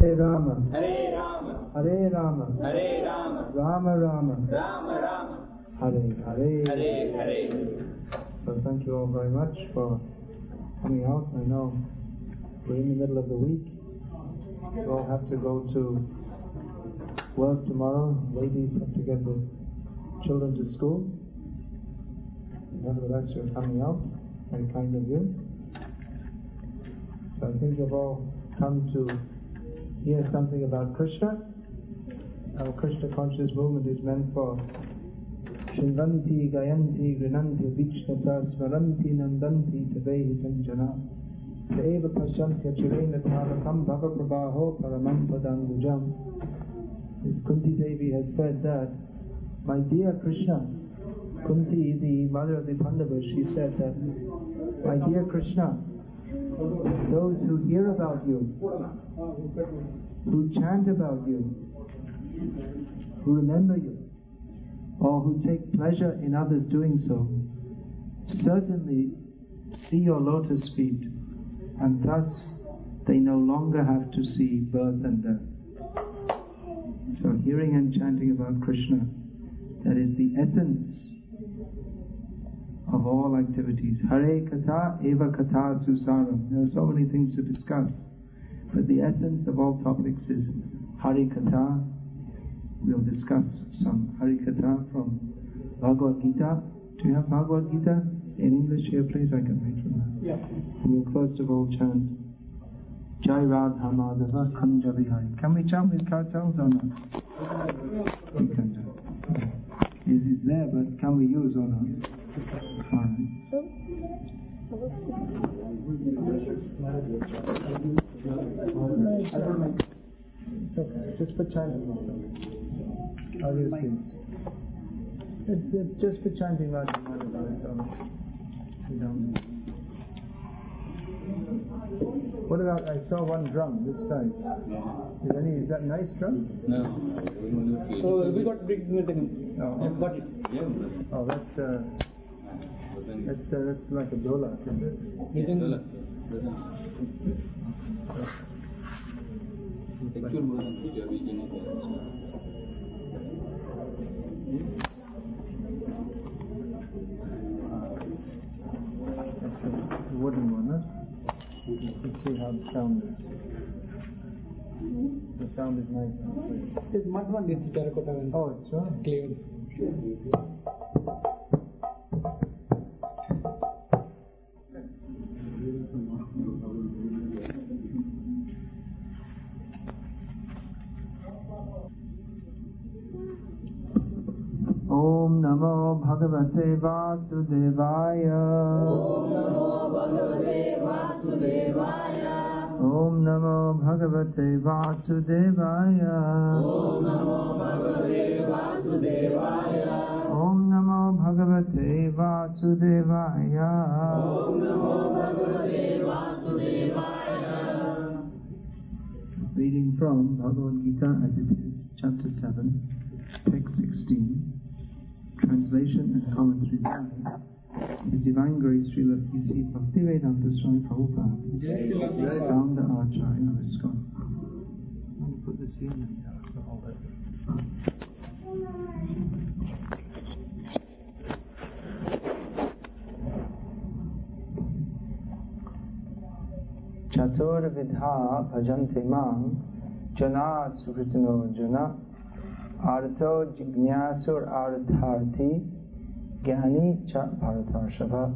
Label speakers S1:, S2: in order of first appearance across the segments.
S1: Hare Rama,
S2: Hare Rama,
S1: Hare Rama,
S2: Hare Rama,
S1: Rama Rama,
S2: Rama Rama,
S1: Hare Hare.
S2: Hare Hare.
S1: So thank you all very much for coming out. I know we're in the middle of the week. You all have to go to work tomorrow. Ladies have to get the children to school. Nevertheless, you're coming out. Very kind of you. So I think you've all come to hear something about Krishna. Our Krishna conscious movement is meant for Shrivanti, Gayanti, Grinanti, Vichnasa, Smaranti, Nandanti, Tabehi, Kanjana. Eva Pashantya Chirena Tarakam Bhava Prabhaho Paramam. As Kunti Devi has said that, my dear Krishna, Kunti, the mother of the Pandavas, she said that, my dear Krishna, those who hear about you, who chant about you, who remember you, or who take pleasure in others doing so, certainly see your lotus feet, and thus they no longer have to see birth and death. So, hearing and chanting about Krishna, that is the essence of all activities. Hari Katha, Eva Katha Susaram. There are so many things to discuss, but the essence of all topics is Hari Katha. We'll discuss some Hari Katha from Bhagavad Gita. Do you have Bhagavad Gita in English here, please? I can read from that.
S2: Yeah.
S1: We'll first of all chant Jai Radha Madhava Kanja Vihari. Can we chant with kartals or not? We can do. It is there, but can we use or not? It's okay. Just for chanting. It's. I'll use these. It's, it's just for chanting Radha Madhava. It's all right. You don't. What about, I saw one drum this size. Is any, is that nice drum?
S2: No. Oh, we got big.
S1: Oh.
S2: I've got it.
S1: Oh, that's, uh, that's, uh, that's like a dola, is it?
S2: You can. Actual version, which are region
S1: That's the wooden one, huh? You can see how the sound is. The sound is nice and clear.
S2: This mud one is terracotta one.
S1: Oh, it's right.
S2: Clear.
S1: भगवते वासुदेवाय ॐ नमो भगवते वासुदेवाय ॐ नमो भगवते वासुदेवाय Reading from Bhagavad Gita as it is, chapter 7, text 16, translation and commentary by His Divine Grace Srila A.C. Bhaktivedanta Swami Prabhupada, founder Acharya of ISKCON. I'm put this in and hold it. Chatur vidha mang jana sukritino jana Artho Jignasur Artharthi Gyani Cha Paratarshava.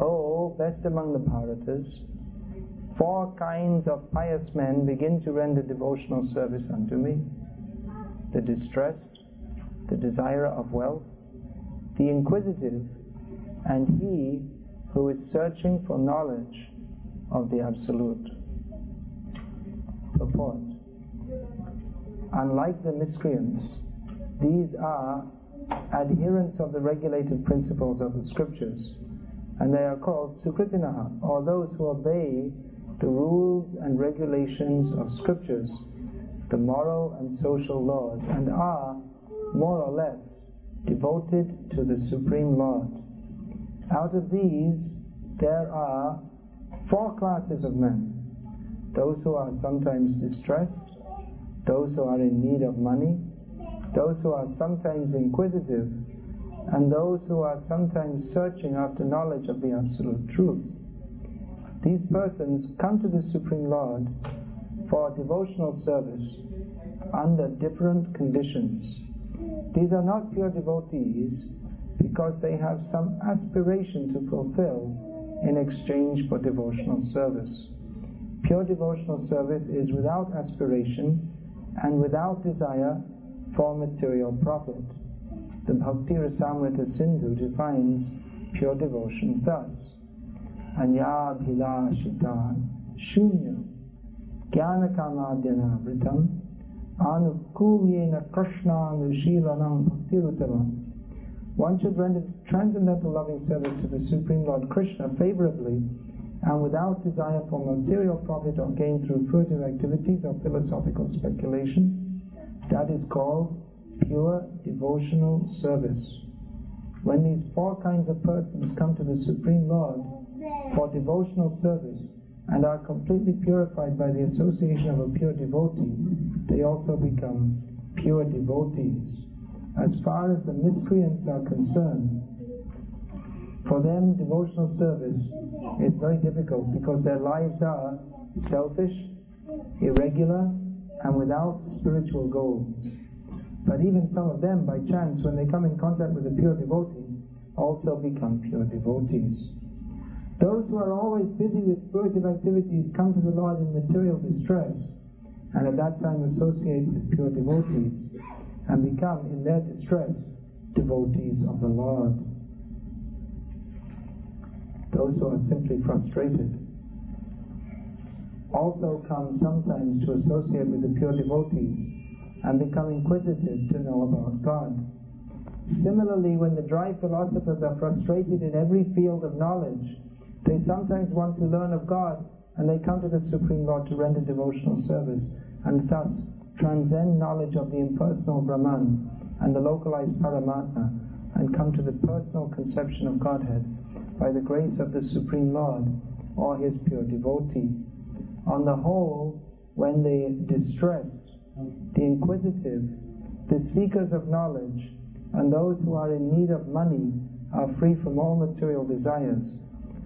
S1: Oh, best among the Bharatas, four kinds of pious men begin to render devotional service unto me the distressed, the desirer of wealth, the inquisitive, and he who is searching for knowledge of the Absolute. Purport. Unlike the miscreants, these are adherents of the regulated principles of the scriptures, and they are called Sukritinaha, or those who obey the rules and regulations of scriptures, the moral and social laws, and are, more or less, devoted to the Supreme Lord. Out of these, there are four classes of men. those who are sometimes distressed, those who are in need of money, those who are sometimes inquisitive, and those who are sometimes searching after knowledge of the absolute truth. These persons come to the Supreme Lord for devotional service under different conditions. These are not pure devotees because they have some aspiration to fulfill in exchange for devotional service. Pure devotional service is without aspiration and without desire for material profit. The Bhakti Rasamrita Sindhu defines pure devotion thus Anya Anyabhilashita Shunya Jnana Kamadhyana Vritam Anukulyena Krishna Nushilanam Bhaktiruttamam one should render transcendental loving service to the Supreme Lord Krishna favorably and without desire for material profit or gain through fruitive activities or philosophical speculation. That is called pure devotional service. When these four kinds of persons come to the Supreme Lord for devotional service and are completely purified by the association of a pure devotee, they also become pure devotees as far as the miscreants are concerned, for them devotional service is very difficult because their lives are selfish, irregular, and without spiritual goals. But even some of them, by chance, when they come in contact with a pure devotee, also become pure devotees. Those who are always busy with spiritual activities come to the Lord in material distress, and at that time associate with pure devotees and become, in their distress, devotees of the Lord. Those who are simply frustrated also come sometimes to associate with the pure devotees and become inquisitive to know about God. Similarly, when the dry philosophers are frustrated in every field of knowledge, they sometimes want to learn of God and they come to the Supreme Lord to render devotional service and thus transcend knowledge of the impersonal Brahman and the localized Paramatma and come to the personal conception of Godhead by the grace of the Supreme Lord or his pure devotee. On the whole, when the distressed, the inquisitive, the seekers of knowledge, and those who are in need of money are free from all material desires,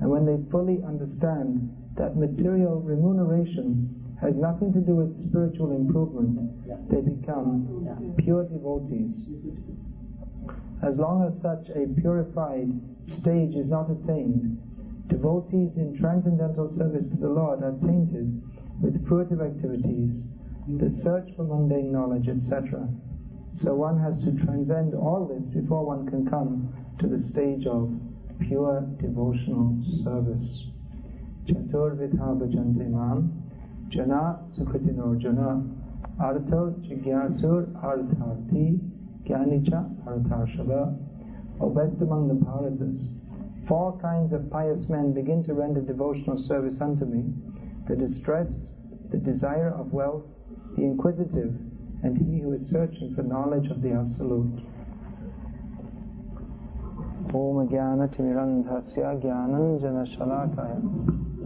S1: and when they fully understand that material remuneration has nothing to do with spiritual improvement, they become pure devotees. As long as such a purified stage is not attained, devotees in transcendental service to the Lord are tainted with fruitive activities, the search for mundane knowledge, etc. So one has to transcend all this before one can come to the stage of pure devotional service. Chaturvidha bhajante mam Jana Sukhatino Jana Artho Jigyasur Artharthi Jnanicha Artharshava O best among the Bharatas, four kinds of pious men begin to render devotional service unto me. The distressed, the desire of wealth, the inquisitive, and he who is searching for knowledge of the Absolute. Om Jnana Timirandhasya Jnananjana Shalakaya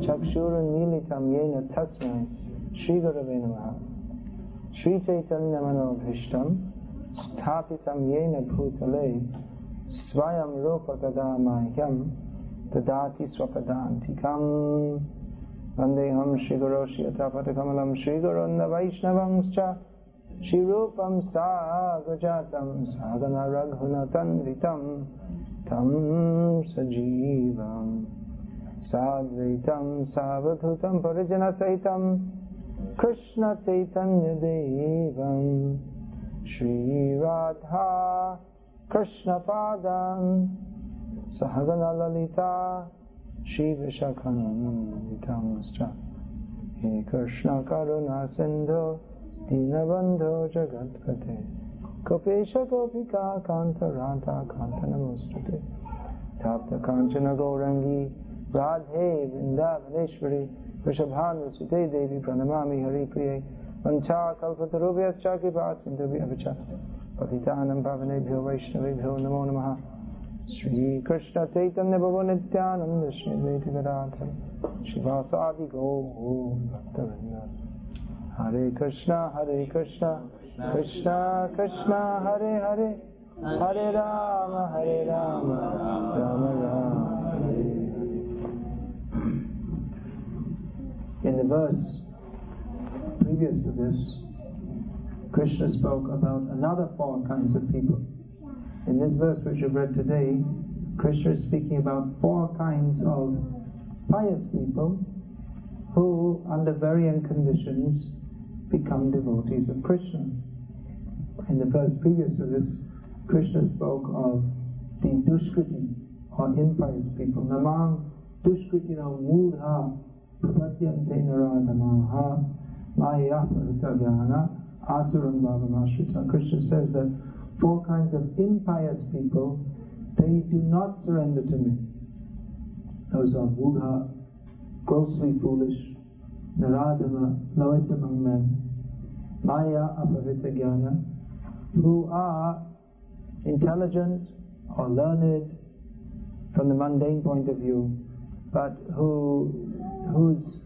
S1: Chakshurunmilitam Yena Tasmai. Shri Gurave Namaha. Shri Chaitanya Manobhishtam स्थापितं येन भूतले, स्वयं रूपकदा माह्यं ददाति स्वपदान्तिकम् वन्देऽहं श्रीगुरो श्रियथापथकमलं श्रीगुरोन्नवैष्णवंश्च, श्रीरूपं सागजातं सागनरघुनतन्वितं तं सजीवम् साद्वैतं सावधूतं परिजनसहितं कृष्णचैतन्यदेवम्। श्री राधा श्रीराधा कृष्णपादम् सहगनललिता श्रीविशाखनन्दितंश्च हे कृष्णकरुणासिन्धो दीनबन्धो जगत्पते। कपेशकोपिकान्त कांचन गौरंगी राधे वृन्दावनेश्वरी, वृषभानुसुते देवी प्रणमा हरिप्रिय। वञ्चाकल्पतरुभ्यश्चाकृपासिन्धुभ्यः पतितानं पावनेभ्यो वैष्णवेभ्यो नमो नमः श्रीकृष्णचैतन्यभवो नित्यानन्द श्रीवेदिकराधं शिवासादि गौः भक्तवृन्द हरे कृष्णा हरे कृष्णा कृष्णा कृष्णा हरे हरे हरे राम हरे Ram Ram Ram In the verse previous to this, Krishna spoke about another four kinds of people. In this verse which we read today, Krishna is speaking about four kinds of pious people who, under varying conditions, become devotees of Krishna. In the verse previous to this, Krishna spoke of the Dushkriti, or impious people. Namam Dushkritina Mudha Prapadyante Naradamaha Krishna says that four kinds of impious people, they do not surrender to me. Those are Mudha, grossly foolish, Naradama, lowest among men, Maya Aparita who are intelligent or learned from the mundane point of view, but who whose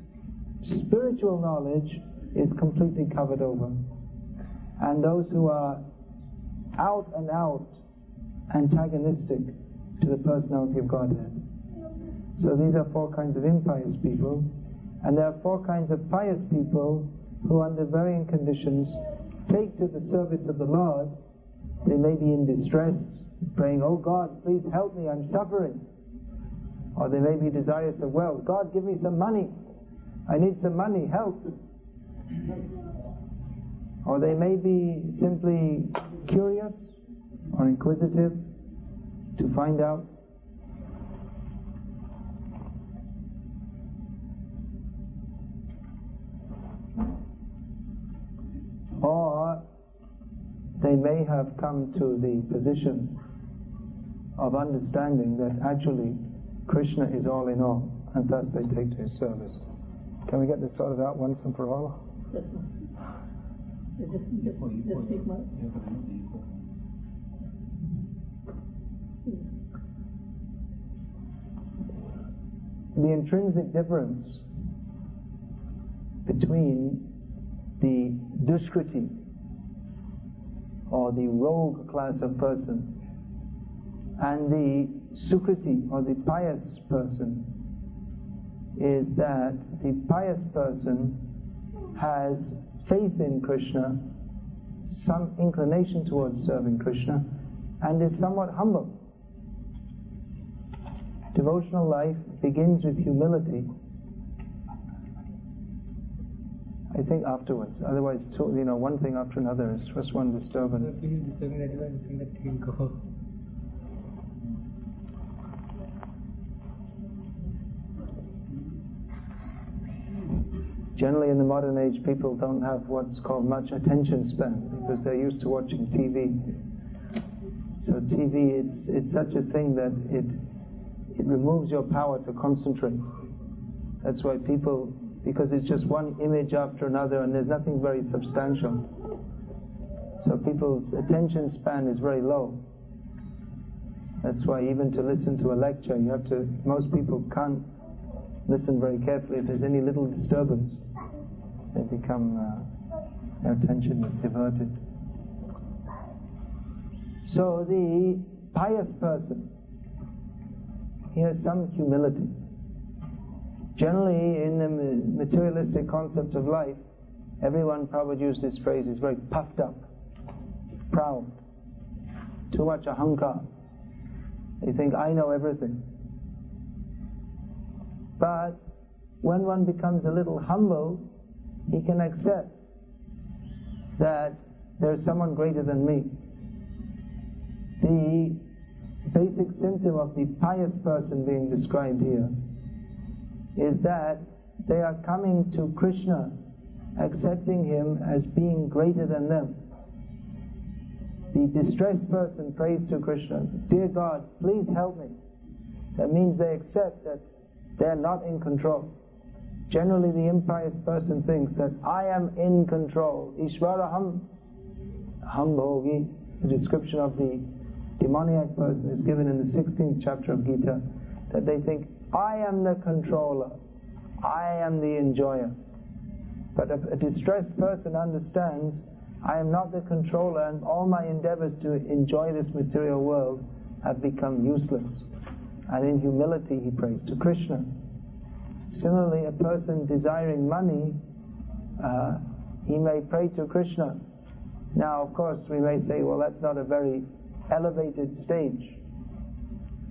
S1: spiritual knowledge is completely covered over. And those who are out and out antagonistic to the personality of Godhead. So these are four kinds of impious people, and there are four kinds of pious people who, under varying conditions, take to the service of the Lord. They may be in distress, praying, Oh God, please help me, I'm suffering. Or they may be desirous of wealth. God, give me some money. I need some money, help. Or they may be simply curious or inquisitive to find out. Or they may have come to the position of understanding that actually Krishna is all in all, and thus they take to his service. Can we get this sorted out once and for all?
S2: Yes, ma'am. Just, just, just speak my.
S1: The intrinsic difference between the Dushkriti or the rogue class of person and the Sukriti or the pious person is that the pious person has faith in Krishna, some inclination towards serving Krishna, and is somewhat humble. Devotional life begins with humility. I think afterwards. Otherwise, you know, one thing after another is first one disturbance. Generally, in the modern age, people don't have what's called much attention span because they're used to watching TV. So TV, it's it's such a thing that it it removes your power to concentrate. That's why people, because it's just one image after another, and there's nothing very substantial. So people's attention span is very low. That's why even to listen to a lecture, you have to. Most people can't listen very carefully. If there's any little disturbance, they become, uh, their attention is diverted. So the pious person, he has some humility. Generally, in the materialistic concept of life, everyone probably use this phrase, is very puffed up, proud, too much a ahankar. They think, I know everything. But when one becomes a little humble, he can accept that there is someone greater than me. The basic symptom of the pious person being described here is that they are coming to Krishna, accepting him as being greater than them. The distressed person prays to Krishna, Dear God, please help me. That means they accept that they're not in control. Generally, the impious person thinks that I am in control. Ishvaraham, hambhogi, the description of the demoniac person is given in the 16th chapter of Gita, that they think, I am the controller, I am the enjoyer. But a, a distressed person understands, I am not the controller, and all my endeavors to enjoy this material world have become useless. And in humility he prays to Krishna. Similarly, a person desiring money, uh, he may pray to Krishna. Now, of course, we may say, well, that's not a very elevated stage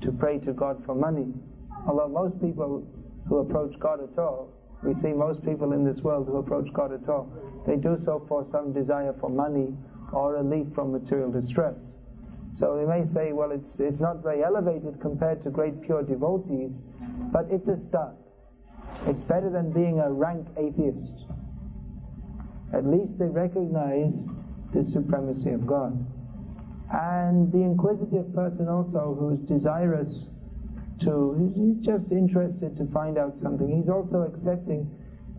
S1: to pray to God for money. Although most people who approach God at all, we see most people in this world who approach God at all, they do so for some desire for money or relief from material distress. So we may say, well, it's, it's not very elevated compared to great pure devotees, but it's a start. It's better than being a rank atheist. At least they recognize the supremacy of God. And the inquisitive person also who's desirous to, he's just interested to find out something. He's also accepting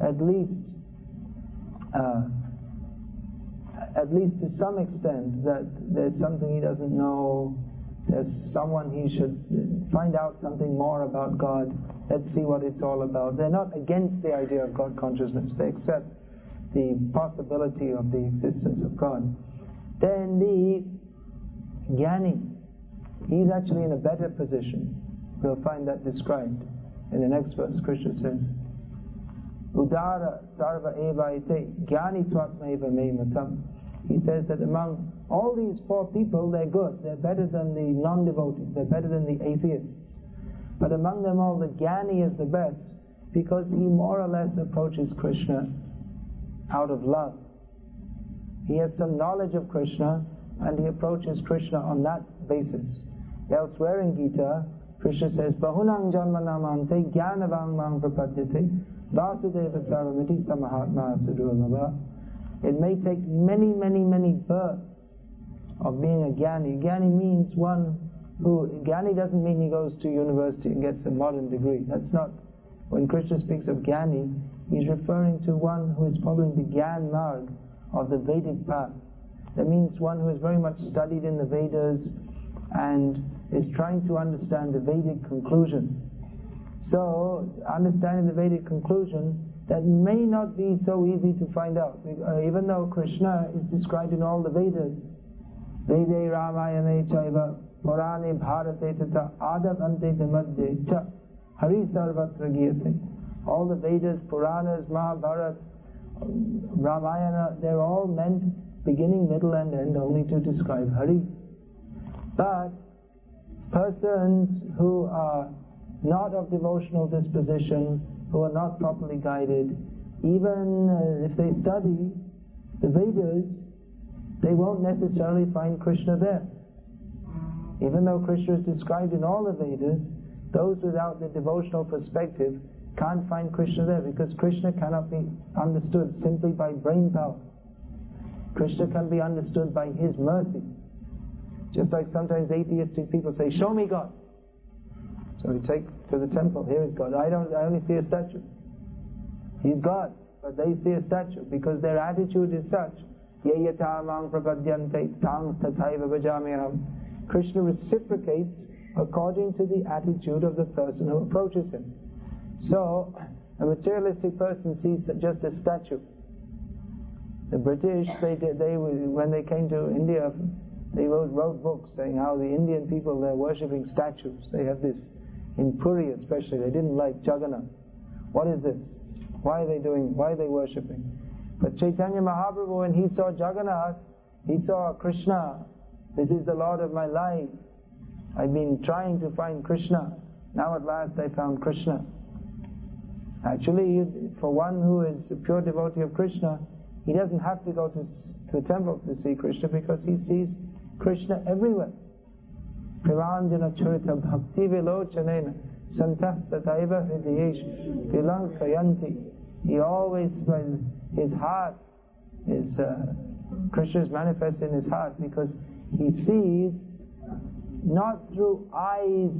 S1: at least, uh, at least to some extent that there's something he doesn't know, there's someone he should find out something more about God. Let's see what it's all about. They're not against the idea of God consciousness. They accept the possibility of the existence of God. Then the Jnani, he's actually in a better position. We'll find that described in the next verse. Krishna says, Udara sarva evaite jnani twatmeva me matam. He says that among all these four people, they're good. They're better than the non-devotees. They're better than the atheists. But among them all, the Jnani is the best because he more or less approaches Krishna out of love. He has some knowledge of Krishna and he approaches Krishna on that basis. Elsewhere in Gita, Krishna says, Bahunang janmanamante jnanavang prapadyate vasudeva saramiti samahatma sadurlava. It may take many, many, many births of being a Jnani. Jnani means one who, Jnani doesn't mean he goes to university and gets a modern degree. That's not, when Krishna speaks of Jnani, he's referring to one who is following the Gyan Marg of the Vedic path. That means one who is very much studied in the Vedas and is trying to understand the Vedic conclusion. So, understanding the Vedic conclusion, that may not be so easy to find out. Uh, even though Krishna is described in all the Vedas, Ramayane Chaiva Purane Bharate Tata Adab Ante Madhye Cha Hari Sarvatra Giyate. All the Vedas, Puranas, Mahabharata, Ramayana, they're all meant beginning, middle, and end only to describe Hari. But persons who are not of devotional disposition, who are not properly guided, even uh, if they study the Vedas, they won't necessarily find Krishna there. Even though Krishna is described in all the Vedas, those without the devotional perspective can't find Krishna there because Krishna cannot be understood simply by brain power. Krishna can be understood by His mercy. Just like sometimes atheistic people say, show me God. So we take to the temple, here is God. I don't, I only see a statue. He's God, but they see a statue because their attitude is such. Krishna reciprocates according to the attitude of the person who approaches him. So, a materialistic person sees just a statue. The British, they, they, when they came to India, they wrote, wrote books saying how the Indian people, they're worshipping statues. They have this, in Puri especially, they didn't like Jagannath. What is this? Why are they doing, why are they worshipping? But Chaitanya Mahaprabhu, when he saw Jagannath, he saw Krishna. This is the Lord of my life. I've been trying to find Krishna. Now at last I found Krishna. Actually, for one who is a pure devotee of Krishna, he doesn't have to go to, to the temple to see Krishna because he sees Krishna everywhere. Piranjana Charita Bhakti Vilochanena Sataiva Vilankayanti. He always, his heart is, uh, Krishna is manifest in his heart because he sees not through eyes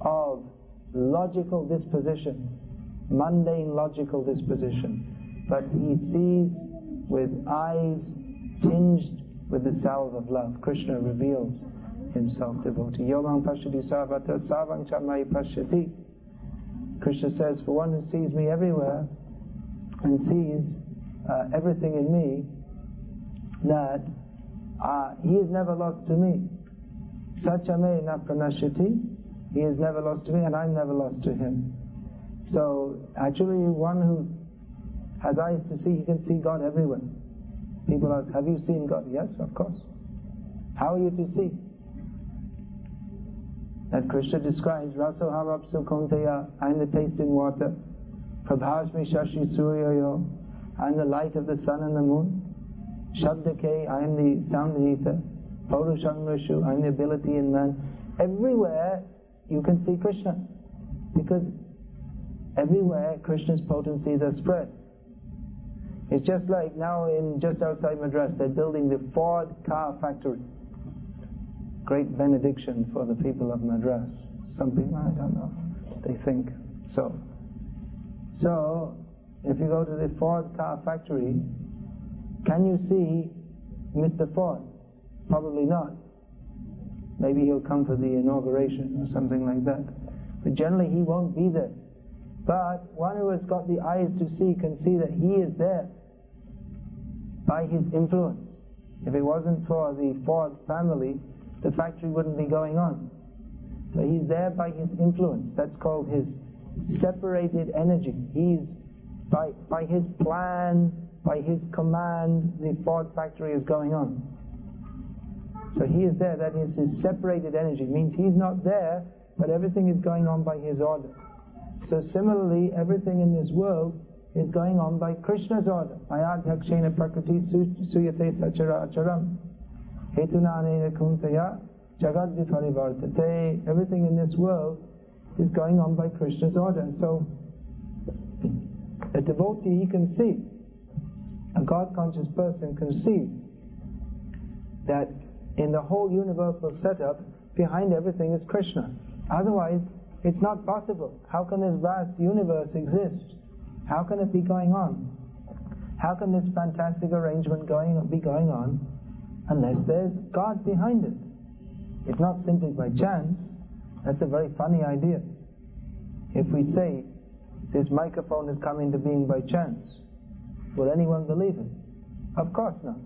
S1: of logical disposition, mundane logical disposition, but he sees with eyes tinged with the salve of love. Krishna reveals himself devotee. Yomam pashyati sarvatra sarvang chamai pashyati. Krishna says, for one who sees me everywhere and sees uh, everything in me, that uh, he is never lost to me. Sachame na pranashati, he is never lost to me and I'm never lost to him. So actually one who has eyes to see, he can see God everywhere. People ask, have you seen God? Yes, of course. How are you to see? That Krishna describes, Raso harapsu konteya, I'm the tasting water. Prabhashmi shashi suryayo, I'm the light of the sun and the moon. Shabdake, I am the sound ether. Paurushangrashu, I'm the ability in man. Everywhere you can see Krishna. Because everywhere Krishna's potencies are spread. It's just like now in just outside Madras, they're building the Ford car factory. Great benediction for the people of Madras. Some people, I don't know, they think so. So, if you go to the Ford car factory, can you see Mr. Ford? Probably not. Maybe he'll come for the inauguration or something like that. But generally he won't be there. But one who has got the eyes to see can see that he is there by his influence. If it wasn't for the Ford family, the factory wouldn't be going on. So he's there by his influence. That's called his separated energy. He's by by his plan, by his command, the Ford factory is going on. So he is there, that is his separated energy. It means he's not there, but everything is going on by his order. So similarly, everything in this world is going on by Krishna's order. Ayadhyakshena prakriti suyate sachara acharam. Kuntaya jagad viparivartate. Everything in this world is going on by Krishna's order. And so, a devotee he can see, a God conscious person can see that in the whole universal setup, behind everything is Krishna. Otherwise, it's not possible. How can this vast universe exist? How can it be going on? How can this fantastic arrangement going be going on unless there's God behind it? It's not simply by chance. That's a very funny idea. If we say this microphone has come into being by chance, will anyone believe it? Of course not.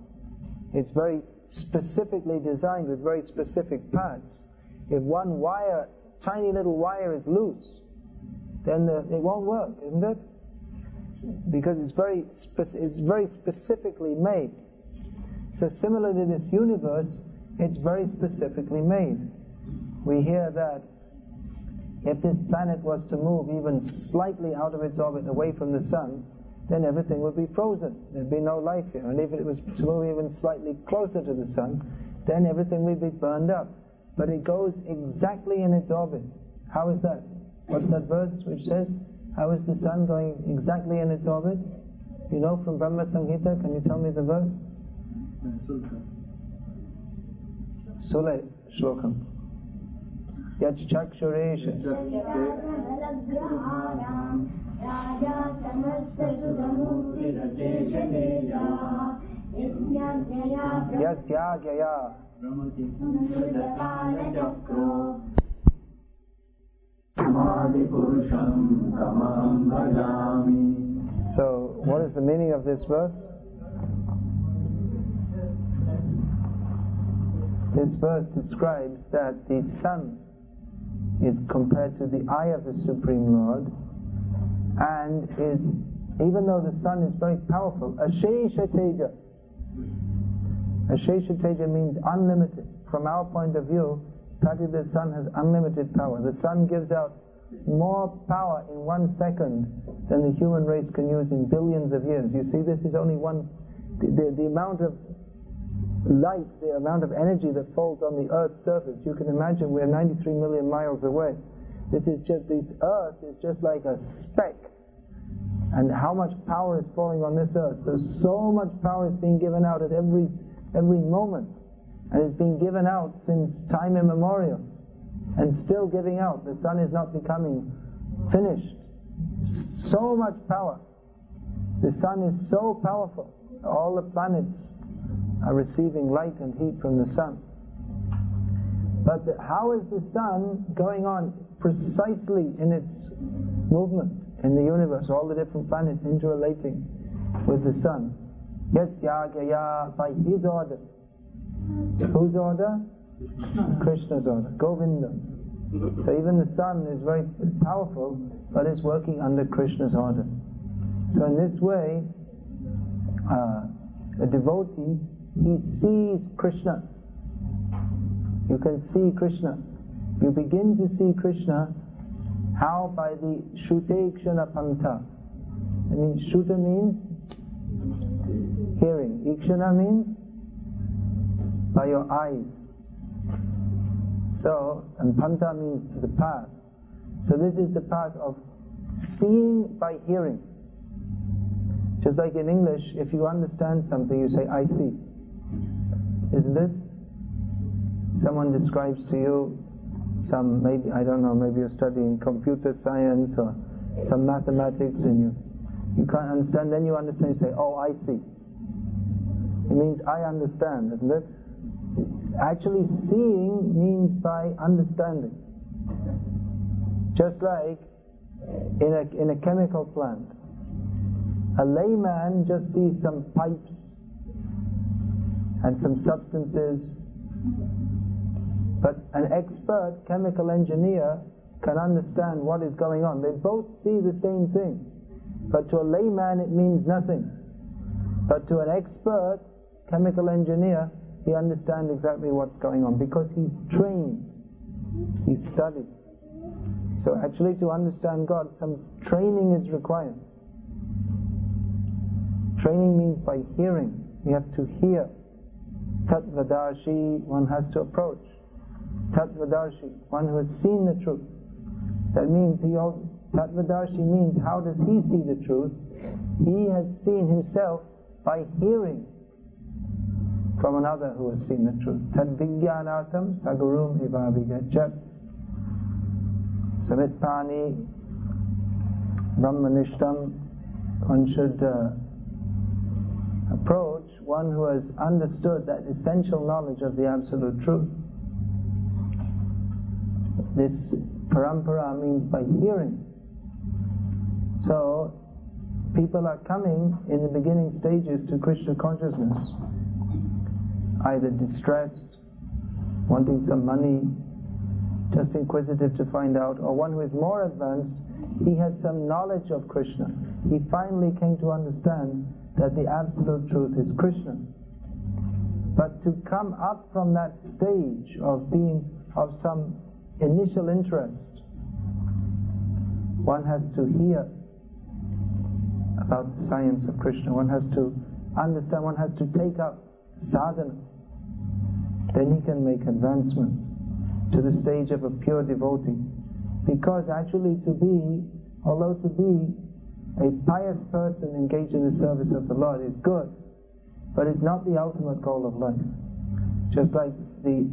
S1: It's very specifically designed with very specific parts. If one wire, tiny little wire is loose, then the, it won't work, isn't it? Because it's very, it's very specifically made. So similarly, this universe, it's very specifically made. We hear that if this planet was to move even slightly out of its orbit away from the sun, then everything would be frozen. There'd be no life here. And if it was to move even slightly closer to the sun, then everything would be burned up. But it goes exactly in its orbit. How is that? What's that verse which says, how is the sun going exactly in its orbit? You know from Brahma Samhita, can you tell me the verse? Sule Shlokam. Yachchakshuresha. Yasyagya. So, what is the meaning of this verse? This verse describes that the sun is compared to the eye of the Supreme Lord and is, even though the sun is very powerful, Ashesha Teja. Ashesha means unlimited. From our point of view, Prati the sun has unlimited power. The sun gives out more power in one second than the human race can use in billions of years. You see, this is only one, the, the, the amount of light, the amount of energy that falls on the Earth's surface. You can imagine we're 93 million miles away. This is just, this Earth is just like a speck. And how much power is falling on this Earth? So, so much power is being given out at every, every moment. And it's been given out since time immemorial. And still giving out. The sun is not becoming finished. So much power. The sun is so powerful. All the planets are receiving light and heat from the sun. But the, how is the sun going on precisely in its movement in the universe, all the different planets interrelating with the sun? Yes, Yagaya, by his order. Whose order? Krishna's order. Govinda. So even the sun is very powerful, but it's working under Krishna's order. So in this way, uh, a devotee, he sees Krishna. You can see Krishna. You begin to see Krishna how by the Shutekshana Panta. I mean, Shuta means hearing. Ikshana means by your eyes. So, and Panta means the path. So this is the path of seeing by hearing. Just like in English, if you understand something, you say, I see. Isn't it? Someone describes to you some, maybe, I don't know, maybe you're studying computer science or some mathematics and you, you can't understand, then you understand, you say, oh, I see. It means I understand, isn't it? Actually, seeing means by understanding. Just like in a, in a chemical plant. A layman just sees some pipes and some substances, but an expert chemical engineer can understand what is going on. They both see the same thing, but to a layman it means nothing. But to an expert chemical engineer, he understands exactly what's going on because he's trained, he's studied. So actually to understand God, some training is required. Training means by hearing. We have to hear. Tatvadarshi, one has to approach. Tatvadarshi, one who has seen the truth. That means he also, Tatvadarshi means how does he see the truth? He has seen himself by hearing from another who has seen the truth. Tadvigyanatam sagurum ivavigachat samitpani brahmanishtam one should uh, approach one who has understood that essential knowledge of the absolute truth. This parampara means by hearing. So, people are coming in the beginning stages to Krishna consciousness, either distressed, wanting some money, just inquisitive to find out, or one who is more advanced, he has some knowledge of Krishna. He finally came to understand that the absolute truth is Krishna. But to come up from that stage of being of some initial interest, one has to hear about the science of Krishna. One has to understand, one has to take up sadhana. Then he can make advancement to the stage of a pure devotee. Because actually to be, although to be a pious person engaged in the service of the Lord is good, but it's not the ultimate goal of life. Just like the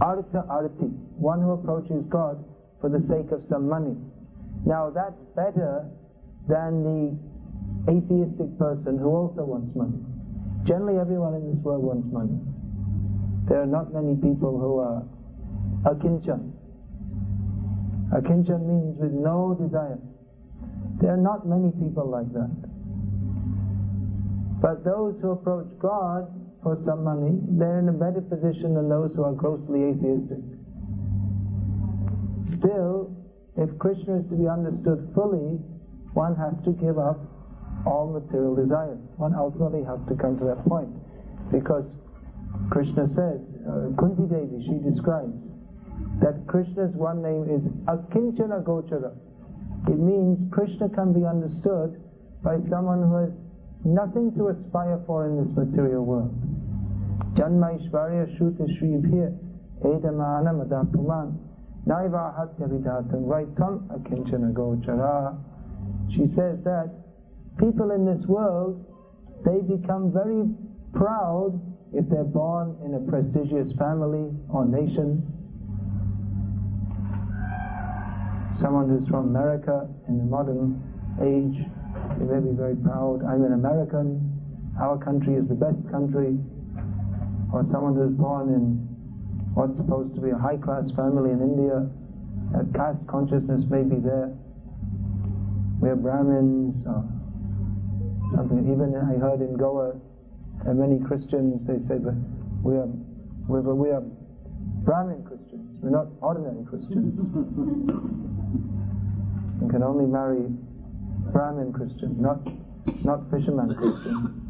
S1: arta arti, one who approaches God for the sake of some money. Now that's better than the atheistic person who also wants money. Generally everyone in this world wants money. There are not many people who are akinchan. Akinchan means with no desire. There are not many people like that. But those who approach God for some money, they're in a better position than those who are grossly atheistic. Still, if Krishna is to be understood fully, one has to give up all material desires. One ultimately has to come to that point. Because Krishna says, uh, Kunti Devi, she describes, that Krishna's one name is Akinchana Gochara. It means Krishna can be understood by someone who has nothing to aspire for in this material world. Janma Ishvarya Shuta Shribhir Edamana Madapuman Naiva Gochara. She says that people in this world, they become very proud if they're born in a prestigious family or nation someone who's from America in the modern age, they may be very proud. I'm an American. Our country is the best country. Or someone who's born in what's supposed to be a high class family in India. That caste consciousness may be there. We're Brahmins or something. Even I heard in Goa, many Christians, they say that we are, we are, we are Brahmin Christians. We're not ordinary Christians. you can only marry Brahmin Christian, not not fisherman Christian.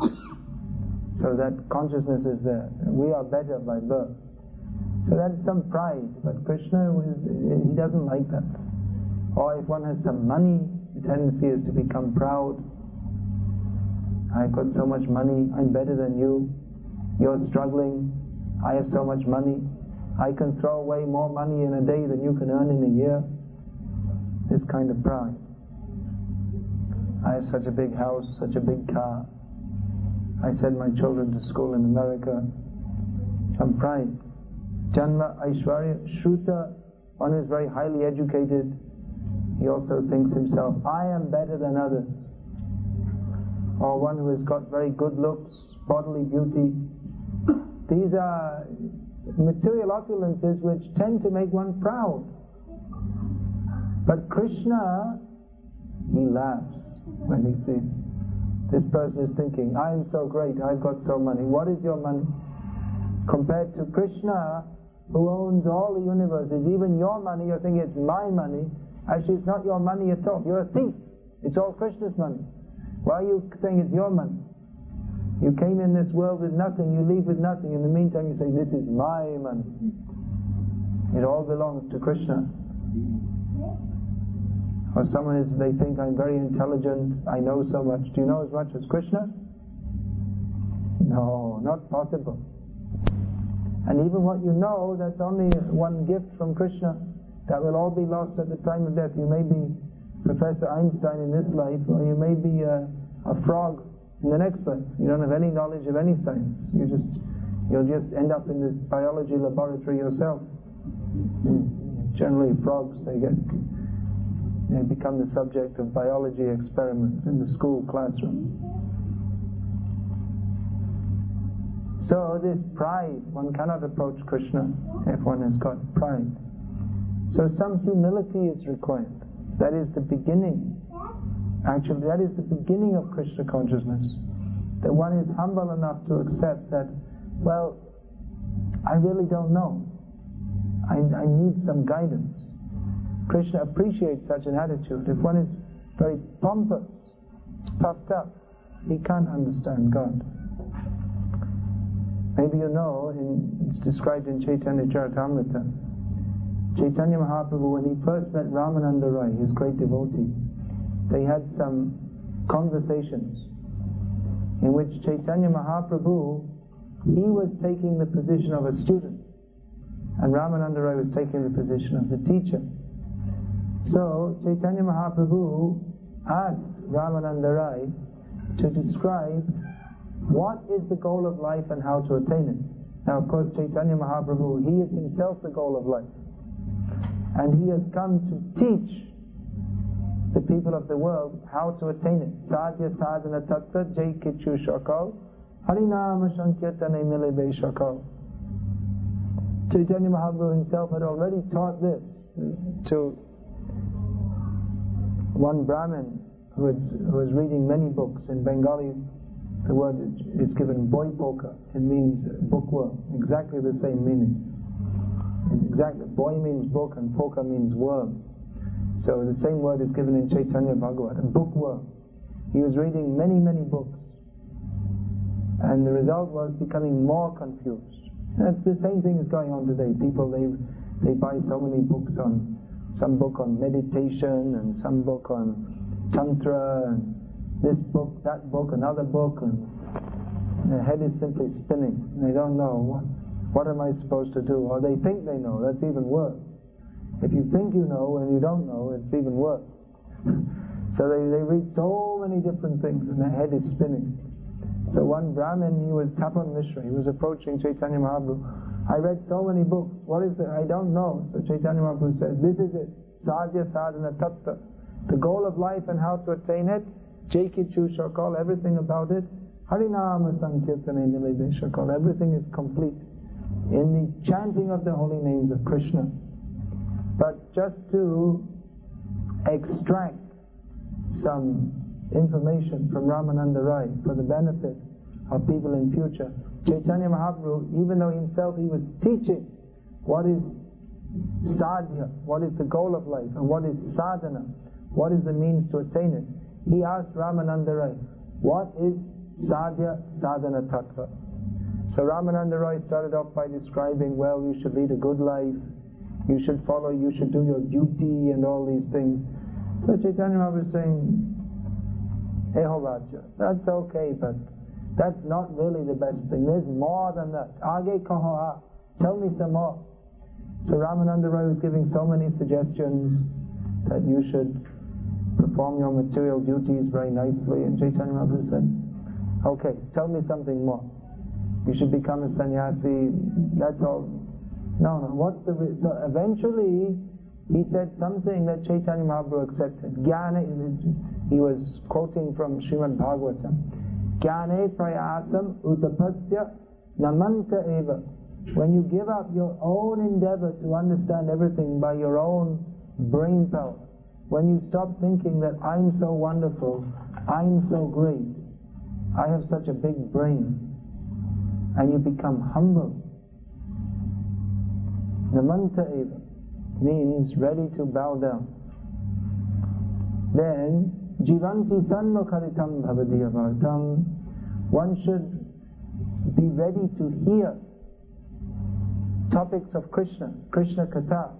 S1: So that consciousness is there. We are better by birth. So that is some pride. But Krishna, is, he doesn't like that. Or if one has some money, the tendency is to become proud. I've got so much money, I'm better than you. You're struggling, I have so much money. I can throw away more money in a day than you can earn in a year. This kind of pride. I have such a big house, such a big car. I send my children to school in America. Some pride. Janma Aishwarya Shruta, one is very highly educated. He also thinks himself, I am better than others. Or one who has got very good looks, bodily beauty. These are material opulences which tend to make one proud. But Krishna, he laughs when he sees this person is thinking, I am so great, I've got so money. What is your money? Compared to Krishna, who owns all the universes, even your money, you're thinking it's my money. Actually, it's not your money at all. You're a thief. It's all Krishna's money. Why are you saying it's your money? You came in this world with nothing, you leave with nothing. In the meantime, you say, This is my money. It all belongs to Krishna. Or someone is, they think I'm very intelligent, I know so much. Do you know as much as Krishna? No, not possible. And even what you know, that's only one gift from Krishna. That will all be lost at the time of death. You may be Professor Einstein in this life, or you may be a, a frog in the next life. You don't have any knowledge of any science. You just, you'll just end up in the biology laboratory yourself. Hmm. Generally, frogs, they get they become the subject of biology experiments in the school classroom. So this pride, one cannot approach Krishna if one has got pride. So some humility is required. That is the beginning. Actually, that is the beginning of Krishna consciousness. That one is humble enough to accept that, well, I really don't know. I, I need some guidance. Krishna appreciates such an attitude. If one is very pompous, puffed up, he can't understand God. Maybe you know, in, it's described in Chaitanya Charitamrita. Chaitanya Mahaprabhu, when he first met Ramananda Rai, his great devotee, they had some conversations in which Chaitanya Mahaprabhu, he was taking the position of a student, and Ramananda Rai was taking the position of the teacher. So Chaitanya Mahaprabhu asked Ramananda Rai to describe what is the goal of life and how to attain it. Now, of course, Chaitanya Mahaprabhu, he is himself the goal of life. And he has come to teach the people of the world how to attain it. Sadhya sadhana tattva jai kichu shakal harinama sankirtane milebe shakal. Chaitanya Mahaprabhu himself had already taught this to one Brahmin who, had, who was reading many books in Bengali. The word is given boy poka. It means bookworm. Exactly the same meaning. It's Exactly. Boy means book and poka means worm. So the same word is given in Chaitanya Bhagavat. Bookworm. He was reading many, many books. And the result was becoming more confused. That's the same thing is going on today. People, they, they buy so many books on some book on meditation and some book on tantra and this book, that book, another book, and their head is simply spinning. They don't know what, what am I supposed to do, or they think they know. That's even worse. If you think you know and you don't know, it's even worse. so they, they read so many different things and their head is spinning. So one Brahmin, he was Tapan Mishra, he was approaching Chaitanya Mahaprabhu. I read so many books. What is it? I don't know. So Chaitanya Mahaprabhu says, this is it. Sadhya sadhana tattva. The goal of life and how to attain it. Jaikichu shall call everything about it. Harinama sankirtane nilebe shall call everything is complete. in the chanting of the holy names of Krishna. But just to extract some information from Ramananda Rai for the benefit of people in future. Chaitanya Mahaprabhu, even though himself he was teaching what is sadhya, what is the goal of life, and what is sadhana, what is the means to attain it, he asked Ramananda Rai, what is sadhya sadhana tattva? So Ramananda Rai started off by describing, well, you should lead a good life, you should follow, you should do your duty and all these things. So Chaitanya Mahaprabhu was saying, Eho that's okay, but that's not really the best thing. There's more than that. Age kaho Tell me some more. So Ramananda Rai was giving so many suggestions that you should perform your material duties very nicely. And Chaitanya Mahaprabhu said, okay, tell me something more. You should become a sannyasi. That's all. No, no. What's the re- so eventually he said something that Chaitanya Mahaprabhu accepted. Jnana, he was quoting from Srimad Bhagavatam. Prayasam utapasya namanta eva. When you give up your own endeavor to understand everything by your own brain power, when you stop thinking that I'm so wonderful, I'm so great, I have such a big brain, and you become humble, namanta eva means ready to bow down. Then, jivanti sanmukharitam bhavadiyavartam, one should be ready to hear topics of Krishna, Krishna Katha,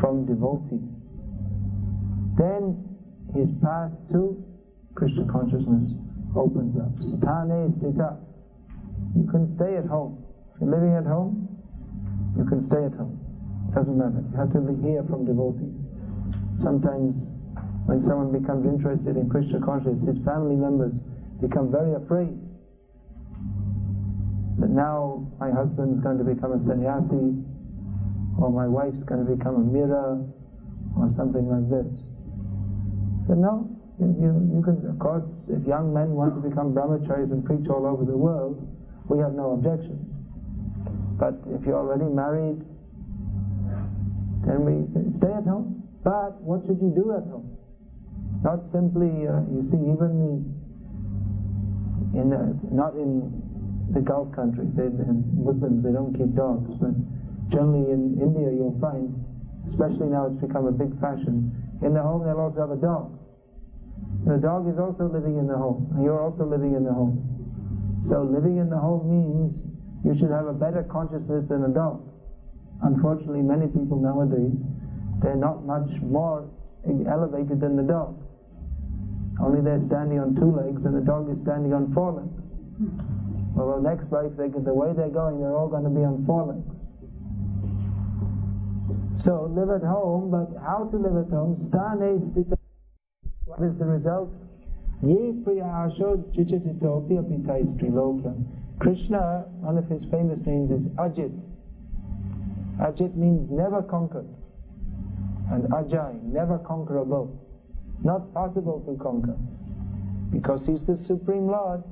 S1: from devotees. Then his path to Krishna consciousness opens up. Sthane stita. You can stay at home. If you're living at home, you can stay at home. Doesn't matter. You have to hear from devotees. Sometimes when someone becomes interested in Krishna consciousness, his family members become very afraid that now my husband's going to become a sannyasi or my wife's going to become a mira or something like this. But no, you, you, you can, of course, if young men want to become brahmacharis and preach all over the world, we have no objection. But if you're already married, then we stay at home. But what should you do at home? Not simply, uh, you see, even the, in the, not in the Gulf countries, they, Muslims, they don't keep dogs, but generally in India you'll find, especially now it's become a big fashion, in the home they'll also have a dog. The dog is also living in the home, and you're also living in the home. So living in the home means you should have a better consciousness than a dog. Unfortunately, many people nowadays, they're not much more elevated than the dog. Only they're standing on two legs and the dog is standing on four legs. Well, the next life, they, the way they're going, they're all going to be on four legs. So live at home, but how to live at home? What is the result? Ye priyasho jichititopi apitai striloka. Krishna, one of his famous names is Ajit. Ajit means never conquered. And Ajay, never conquerable. Not possible to conquer. Because he's the Supreme Lord.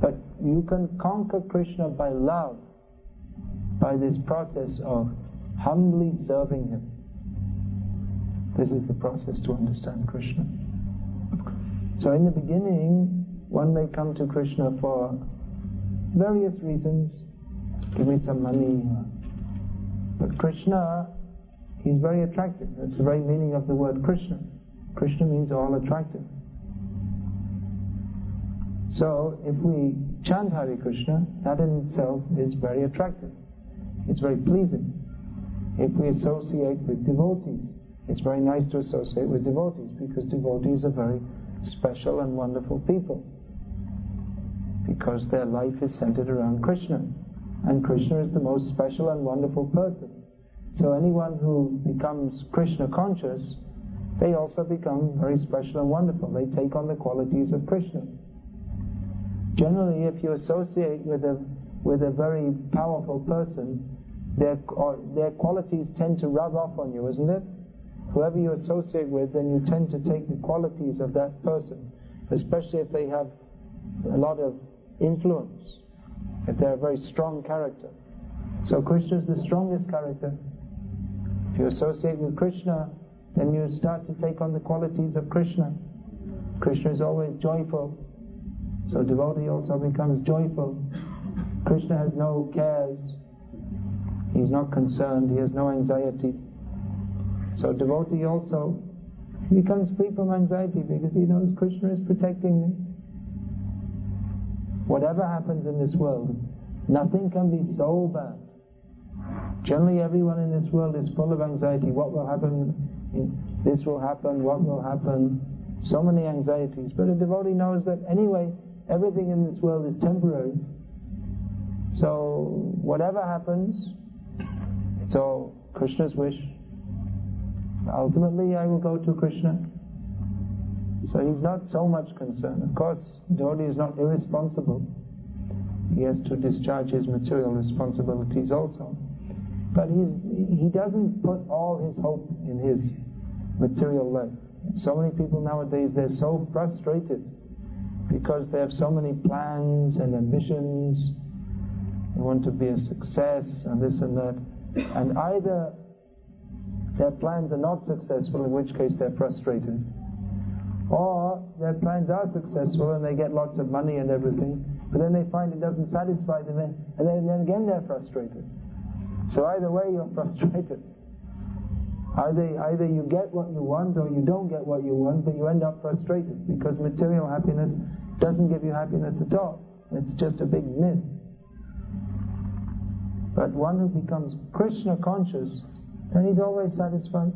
S1: But you can conquer Krishna by love, by this process of humbly serving him. This is the process to understand Krishna. So in the beginning, one may come to Krishna for various reasons. Give me some money, but Krishna, he's very attractive. That's the very meaning of the word Krishna. Krishna means all attractive. So if we chant Hare Krishna, that in itself is very attractive. It's very pleasing. If we associate with devotees, it's very nice to associate with devotees because devotees are very special and wonderful people. Because their life is centered around Krishna. And Krishna is the most special and wonderful person. So anyone who becomes Krishna conscious, they also become very special and wonderful. They take on the qualities of Krishna. Generally, if you associate with a with a very powerful person, their uh, their qualities tend to rub off on you, isn't it? Whoever you associate with, then you tend to take the qualities of that person, especially if they have a lot of influence. if they're a very strong character. So Krishna is the strongest character. If you associate with Krishna, then you start to take on the qualities of Krishna. Krishna is always joyful. So devotee also becomes joyful. Krishna has no cares. He's not concerned. He has no anxiety. So devotee also becomes free from anxiety because he knows Krishna is protecting me. Whatever happens in this world, nothing can be so bad. Generally, everyone in this world is full of anxiety. What will happen? This will happen. What will happen? So many anxieties. But a devotee knows that anyway, everything in this world is temporary. So, whatever happens, it's all Krishna's wish. Ultimately, I will go to Krishna. So he's not so much concerned. Of course, devotee is not irresponsible. He has to discharge his material responsibilities also. But he's, he doesn't put all his hope in his material life. So many people nowadays, they're so frustrated because they have so many plans and ambitions. They want to be a success and this and that. And either their plans are not successful, in which case they're frustrated, or their plans are successful and they get lots of money and everything, but then they find it doesn't satisfy them, and then, then again they're frustrated. So either way, you're frustrated. Either, either you get what you want or you don't get what you want, but you end up frustrated because material happiness doesn't give you happiness at all. It's just a big myth. But one who becomes Krishna conscious, then he's always satisfied.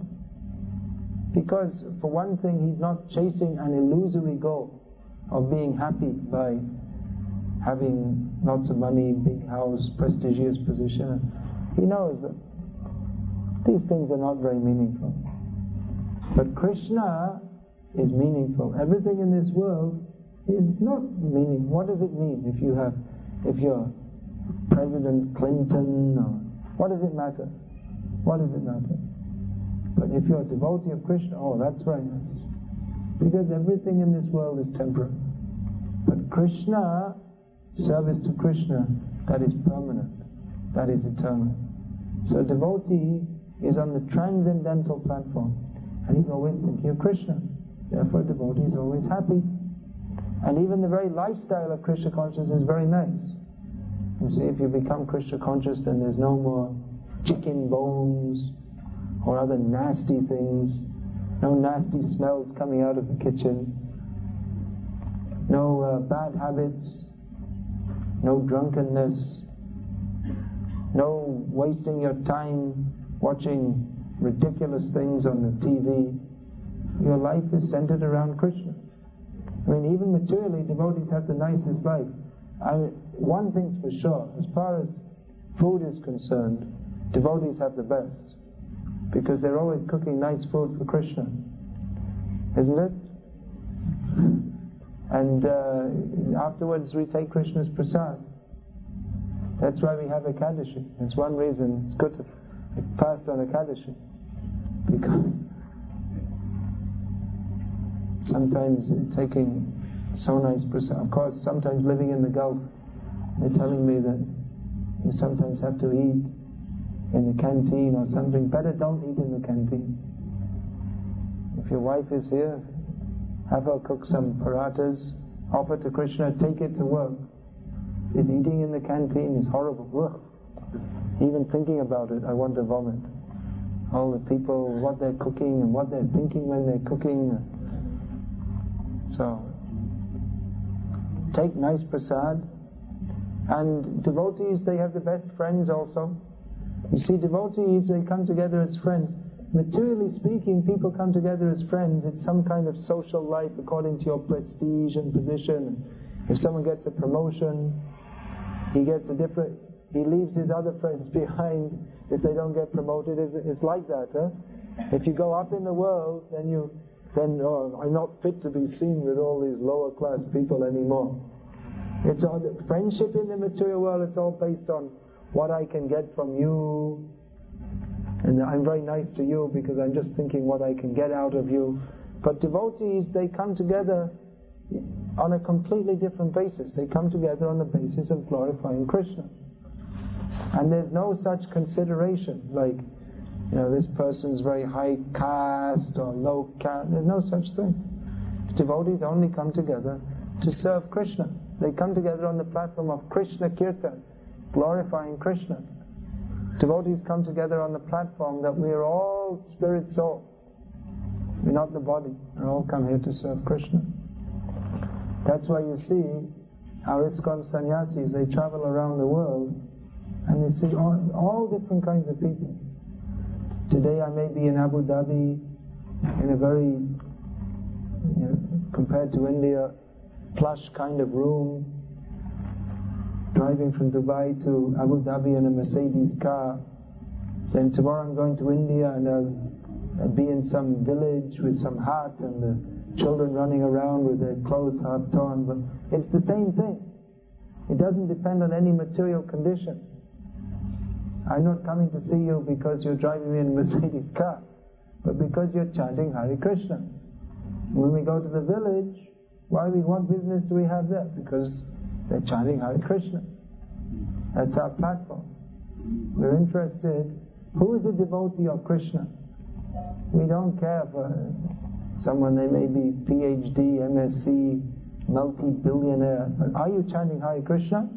S1: Because, for one thing, he's not chasing an illusory goal of being happy by having lots of money, big house, prestigious position. He knows that these things are not very meaningful. But Krishna is meaningful. Everything in this world is not meaning. What does it mean if you have, if you're President Clinton or what does it matter? What does it matter? But if you're a devotee of Krishna, oh, that's very nice. Because everything in this world is temporary. But Krishna, service to Krishna, that is permanent, that is eternal. So devotee is on the transcendental platform, and he's always thinking of Krishna. Therefore, devotee is always happy. And even the very lifestyle of Krishna consciousness is very nice. You see, if you become Krishna conscious, then there's no more chicken bones or other nasty things, no nasty smells coming out of the kitchen, no uh, bad habits, no drunkenness, no wasting your time watching ridiculous things on the TV. Your life is centered around Krishna. I mean, even materially, devotees have the nicest life. I, one thing's for sure, as far as food is concerned, devotees have the best. Because they're always cooking nice food for Krishna. Isn't it? And uh, afterwards we take Krishna's prasad. That's why we have Ekadashi. That's one reason it's good to fast on Ekadashi. Because sometimes taking so nice prasad, of course sometimes living in the Gulf, they're telling me that you sometimes have to eat in the canteen or something. Better don't eat in the canteen. If your wife is here, have her cook some parathas, offer to Krishna, take it to work. Is eating in the canteen is horrible. Ugh. Even thinking about it, I want to vomit. All the people, what they're cooking and what they're thinking when they're cooking. So, take nice prasad. And devotees, they have the best friends also. You see, devotees, they come together as friends. Materially speaking, people come together as friends. It's some kind of social life according to your prestige and position. If someone gets a promotion, he gets a different, he leaves his other friends behind if they don't get promoted. It's, it's like that, huh? If you go up in the world, then you, then oh, I'm not fit to be seen with all these lower class people anymore. It's all friendship in the material world. It's all based on what I can get from you, and I'm very nice to you because I'm just thinking what I can get out of you. But devotees, they come together on a completely different basis. They come together on the basis of glorifying Krishna. And there's no such consideration like, you know, this person's very high caste or low caste. There's no such thing. Devotees only come together to serve Krishna. They come together on the platform of Krishna Kirtan, glorifying Krishna. Devotees come together on the platform that we are all spirit soul. We're not the body. We all come here to serve Krishna. That's why you see our ISKCON sannyasis, they travel around the world and they see all, all different kinds of people. Today I may be in Abu Dhabi in a very, you know, compared to India, plush kind of room, driving from Dubai to Abu Dhabi in a Mercedes car. Then tomorrow I'm going to India and I'll, I'll be in some village with some hut and the children running around with their clothes half torn. But it's the same thing. It doesn't depend on any material condition. I'm not coming to see you because you're driving me in a Mercedes car, but because you're chanting Hare Krishna. When we go to the village, why we, what business do we have there? Because they're chanting Hare Krishna. That's our platform. We're interested, who is a devotee of Krishna? We don't care for someone, they may be PhD, MSc, multi-billionaire, but are you chanting Hare Krishna?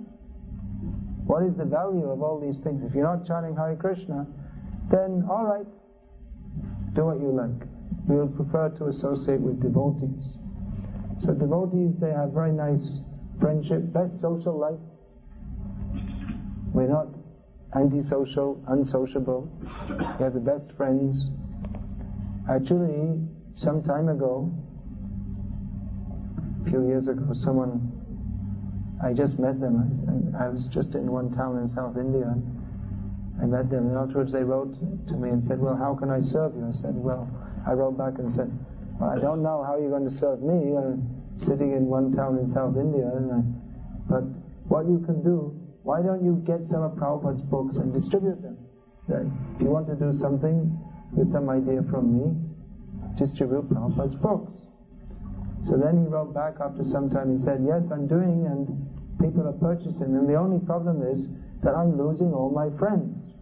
S1: What is the value of all these things? If you're not chanting Hare Krishna, then alright, do what you like. We will prefer to associate with devotees. So devotees, they have very nice friendship, best social life. We're not antisocial, unsociable. We have the best friends. Actually, some time ago, a few years ago, someone, I just met them. I, I was just in one town in South India. I met them, and afterwards they wrote to me and said, Well, how can I serve you? I said, Well, I wrote back and said, well, I don't know how you're going to serve me. I'm sitting in one town in South India, I, but what you can do, why don't you get some of Prabhupada's books and distribute them? Then, if you want to do something with some idea from me, distribute Prabhupada's books. So then he wrote back after some time, he said, yes, I'm doing and people are purchasing and the only problem is that I'm losing all my friends.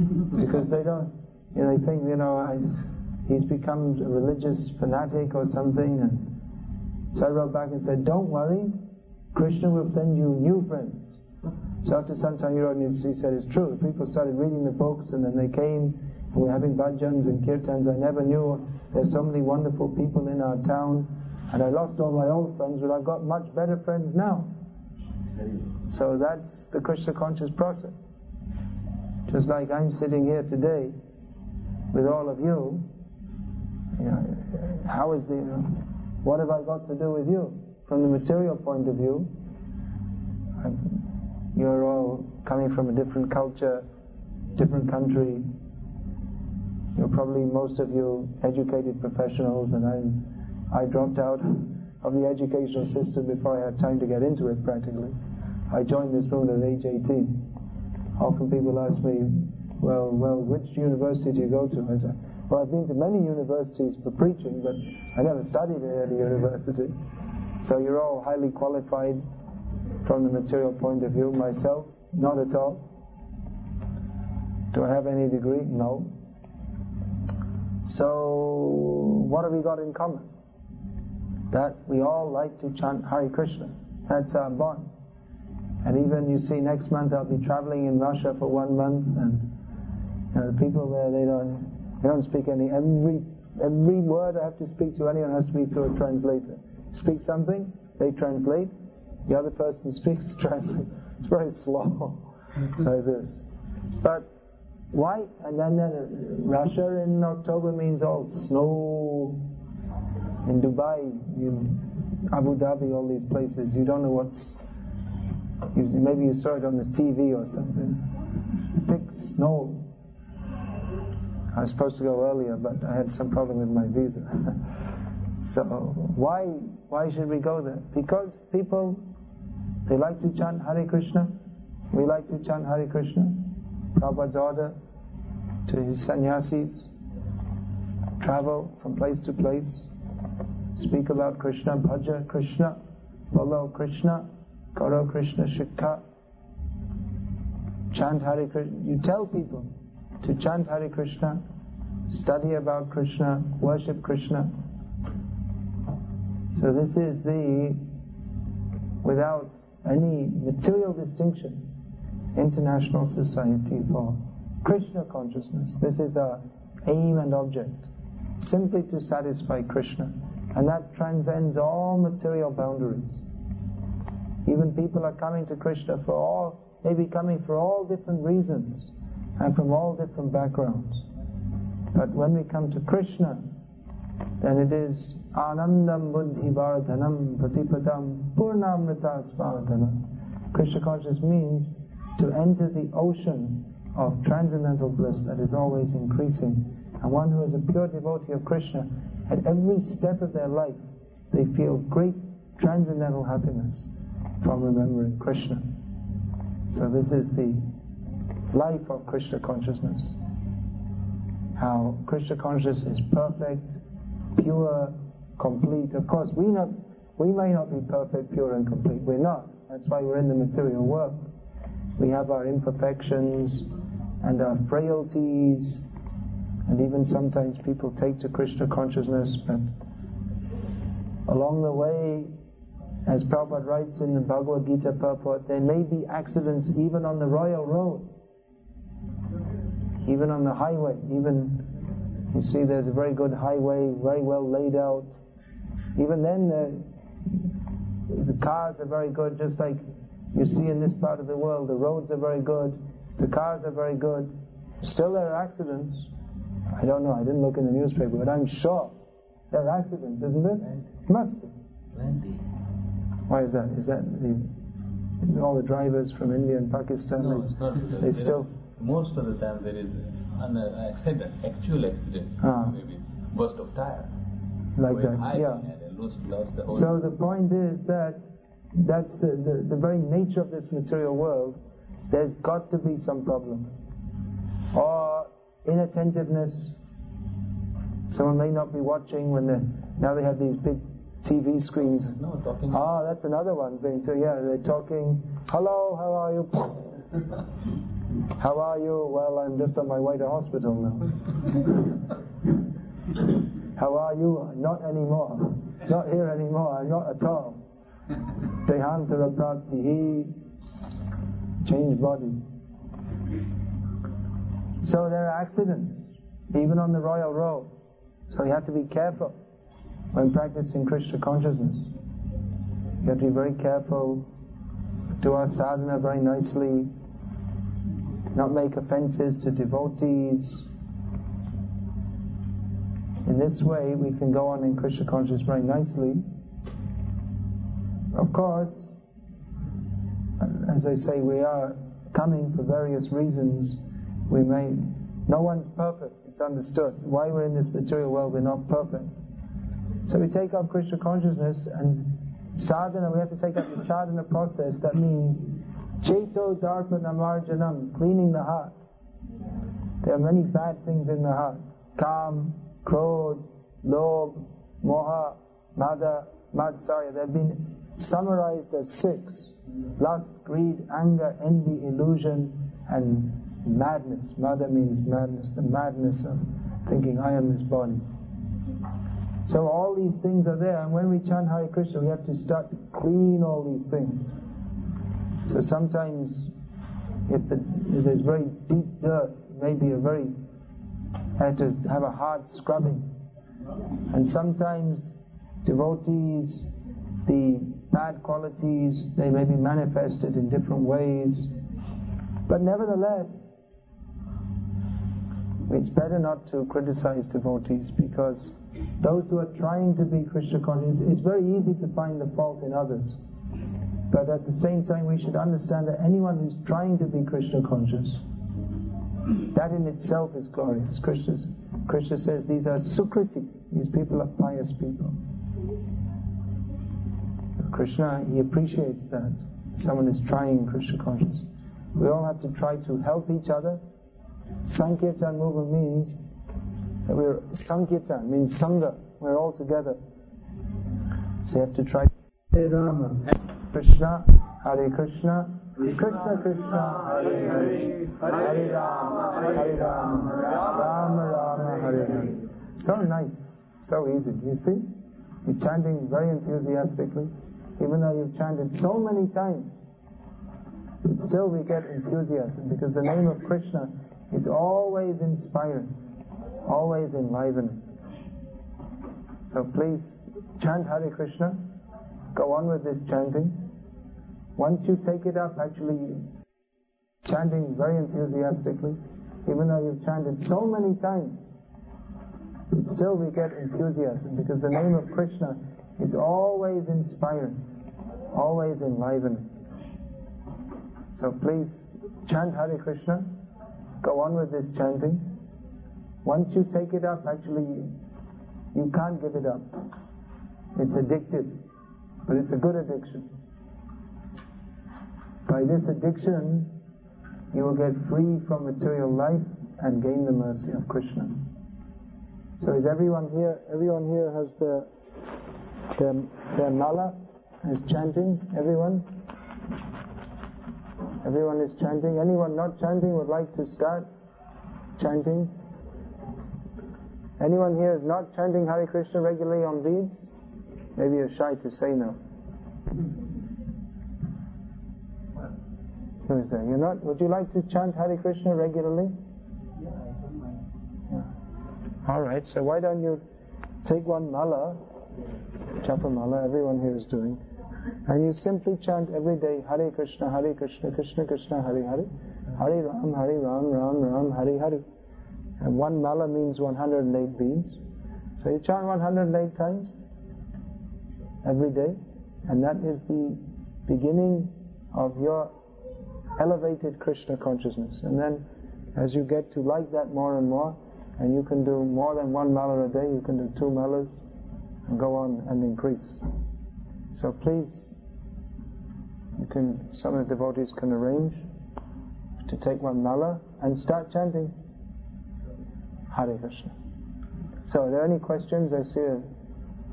S1: because they don't, you know, they think, you know, I, he's become a religious fanatic or something and so I wrote back and said, don't worry, Krishna will send you new friends. So after some time he wrote and he said, it's true, people started reading the books and then they came we're having bhajans and kirtans. I never knew there's so many wonderful people in our town and I lost all my old friends, but I've got much better friends now. So that's the Krishna conscious process. Just like I'm sitting here today with all of you, you know, how is the, you know, what have I got to do with you? From the material point of view, I'm, you're all coming from a different culture, different country. Probably most of you educated professionals, and I'm I dropped out of the educational system before I had time to get into it practically. I joined this movement at age 18. Often people ask me, well, well, which university do you go to? I say, well, I've been to many universities for preaching, but I never studied at any university. So you're all highly qualified from the material point of view. Myself, not at all. Do I have any degree? No. So, what have we got in common? that we all like to chant Hare Krishna. That's our bond. And even you see next month I'll be traveling in Russia for one month and you know, the people there they don't they don't speak any every every word I have to speak to anyone has to be through a translator. Speak something, they translate, the other person speaks, translate. It's very slow like this. But why? And then, then Russia in October means all snow, in Dubai, Abu Dhabi, all these places, you don't know what's. You, maybe you saw it on the TV or something. Thick snow. I was supposed to go earlier, but I had some problem with my visa. so why why should we go there? Because people they like to chant Hare Krishna. We like to chant Hare Krishna. Prabhupada's order to his sannyasis travel from place to place speak about Krishna, bhaja Krishna, follow Krishna, karo Krishna shikha, chant Hare Krishna. You tell people to chant Hare Krishna, study about Krishna, worship Krishna. So this is the, without any material distinction, international society for Krishna consciousness. This is our aim and object, simply to satisfy Krishna. And that transcends all material boundaries. Even people are coming to Krishna for all, maybe coming for all different reasons and from all different backgrounds. But when we come to Krishna, then it is Anandam Buddhi Vardhanam Pratipadam Purnamrita Svardhanam. Krishna consciousness means to enter the ocean of transcendental bliss that is always increasing. And one who is a pure devotee of Krishna, at every step of their life, they feel great transcendental happiness from remembering Krishna. So this is the life of Krishna consciousness. How Krishna consciousness is perfect, pure, complete. Of course, we not we may not be perfect, pure, and complete. We're not. That's why we're in the material world. We have our imperfections and our frailties, and even sometimes people take to Krishna consciousness, but along the way, as Prabhupada writes in the Bhagavad Gita purport, there may be accidents even on the royal road, even on the highway, even you see there's a very good highway, very well laid out. Even then, the, the cars are very good, just like you see in this part of the world. The roads are very good, the cars are very good. Still, there are accidents. I don't know, I didn't look in the newspaper, but I'm sure there are accidents, isn't it? Must be.
S3: Plenty.
S1: Why is that? Is that the, all the drivers from India and Pakistan?
S3: No,
S1: they,
S3: it's not.
S1: they
S3: There
S1: still.
S3: most of the time there is an accident, actual accident,
S1: Ah.
S3: maybe burst of tire.
S1: Like
S3: Going
S1: that, yeah.
S3: The.
S1: So the point is that that's the, the, the very nature of this material world. There's got to be some problem. Or inattentiveness. Someone may not be watching when they now they have these big TV screens.
S3: no talking.
S1: Ah, that's another one thing too. Yeah, they're talking. Hello, how are you? How are you? Well, I'm just on my way to hospital now. How are you? Not anymore. Not here anymore. Not at all. Dehantara. He changed body. So there are accidents, even on the royal road. So you have to be careful when practicing Krishna consciousness. You have to be very careful, do our sadhana very nicely, not make offenses to devotees. In this way, we can go on in Krishna consciousness very nicely. Of course, as I say, we are coming for various reasons. We may, no one's perfect, it's understood. Why we're in this material world, we're not perfect. So we take up Krishna consciousness and sadhana, we have to take up the sadhana process. That means Cheto Darpana Marjanam, cleaning the heart. There are many bad things in the heart. Kam, Krodh, Lobh, Moha, Mada, Matsarya. They've been summarized as six. Lust, greed, anger, envy, illusion, and madness. Mada means madness, the madness of thinking I am this body. So all these things are there, and when we chant Hare Krishna, we have to start to clean all these things. So sometimes, if, the, if there's very deep dirt, maybe a very have to have a hard scrubbing. And sometimes devotees, the bad qualities, they may be manifested in different ways. But nevertheless, it's better not to criticize devotees because those who are trying to be Krishna conscious, it's very easy to find the fault in others. But at the same time, we should understand that anyone who's trying to be Krishna conscious, that in itself is glorious. Krishna, Krishna says these are sukriti, these people are pious people. Krishna, he appreciates that. Someone is trying Krishna conscious. We all have to try to help each other. Sankirtan movement means that we're Sankirtan means Sangha, we're all together. So you have to try. Hare Rama, Krishna, Hare Krishna, Krishna Krishna, Hare Hare, Hare Rama, Hare Rama, Rama Rama, Hare Hare. So nice, so easy. You see, you're chanting very enthusiastically, even though you've chanted so many times. Still we get enthusiasm because the name of Krishna is always inspiring, always enlivening. So please chant Hare Krishna, go on with this chanting. Once you take it up, actually chanting very enthusiastically, even though you've chanted so many times, still we get enthusiasm because the name of Krishna is always inspiring, always enlivening. So please chant Hare Krishna, go on with this chanting. Once you take it up, actually you can't give it up. It's addictive, but it's a good addiction. By this addiction, you will get free from material life and gain the mercy of Krishna. So is everyone here, everyone here has their, their, their mala, is chanting, everyone? Everyone is chanting. Anyone not chanting would like to start chanting? Anyone here is not chanting Hare Krishna regularly on beads? Maybe you're shy to say no. Who is there? You're not? Would you like to chant Hare Krishna regularly? Yeah. All right. So why don't you take one mala, japa mala? Everyone here is doing, and you simply chant every day Hare Krishna, Hare Krishna, Krishna Krishna, Hare Hare, Hare Ram, Hare Ram, Ram Ram, Hare Hare. And one mala means 108 beads. So you chant 108 times every day, and that is the beginning of your elevated Krishna consciousness. And then as you get to like that more and more, and you can do more than one mala a day, you can do two malas, go on and increase. So please, you can, some of the devotees can arrange to take one mala and start chanting Hare Krishna. So are there any questions? I see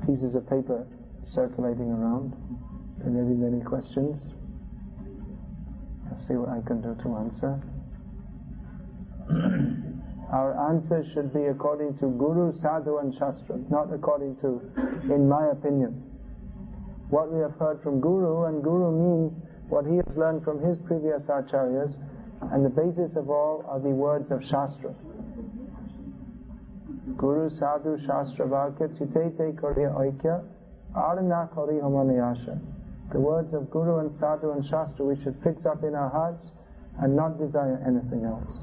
S1: pieces of paper circulating around. There may be many questions. I'll see what I can do to answer. Our answer should be according to Guru, Sadhu and Shastra, not according to, in my opinion. What we have heard from Guru, and Guru means what he has learned from his previous acharyas, and the basis of all are the words of Shastra. Guru, Sadhu, Shastra, Vakya, Chitete, Kariya, Aikya, Arana, Kari, Hamanayasha. The words of Guru and Sadhu and Shastra we should fix up in our hearts and not desire anything else.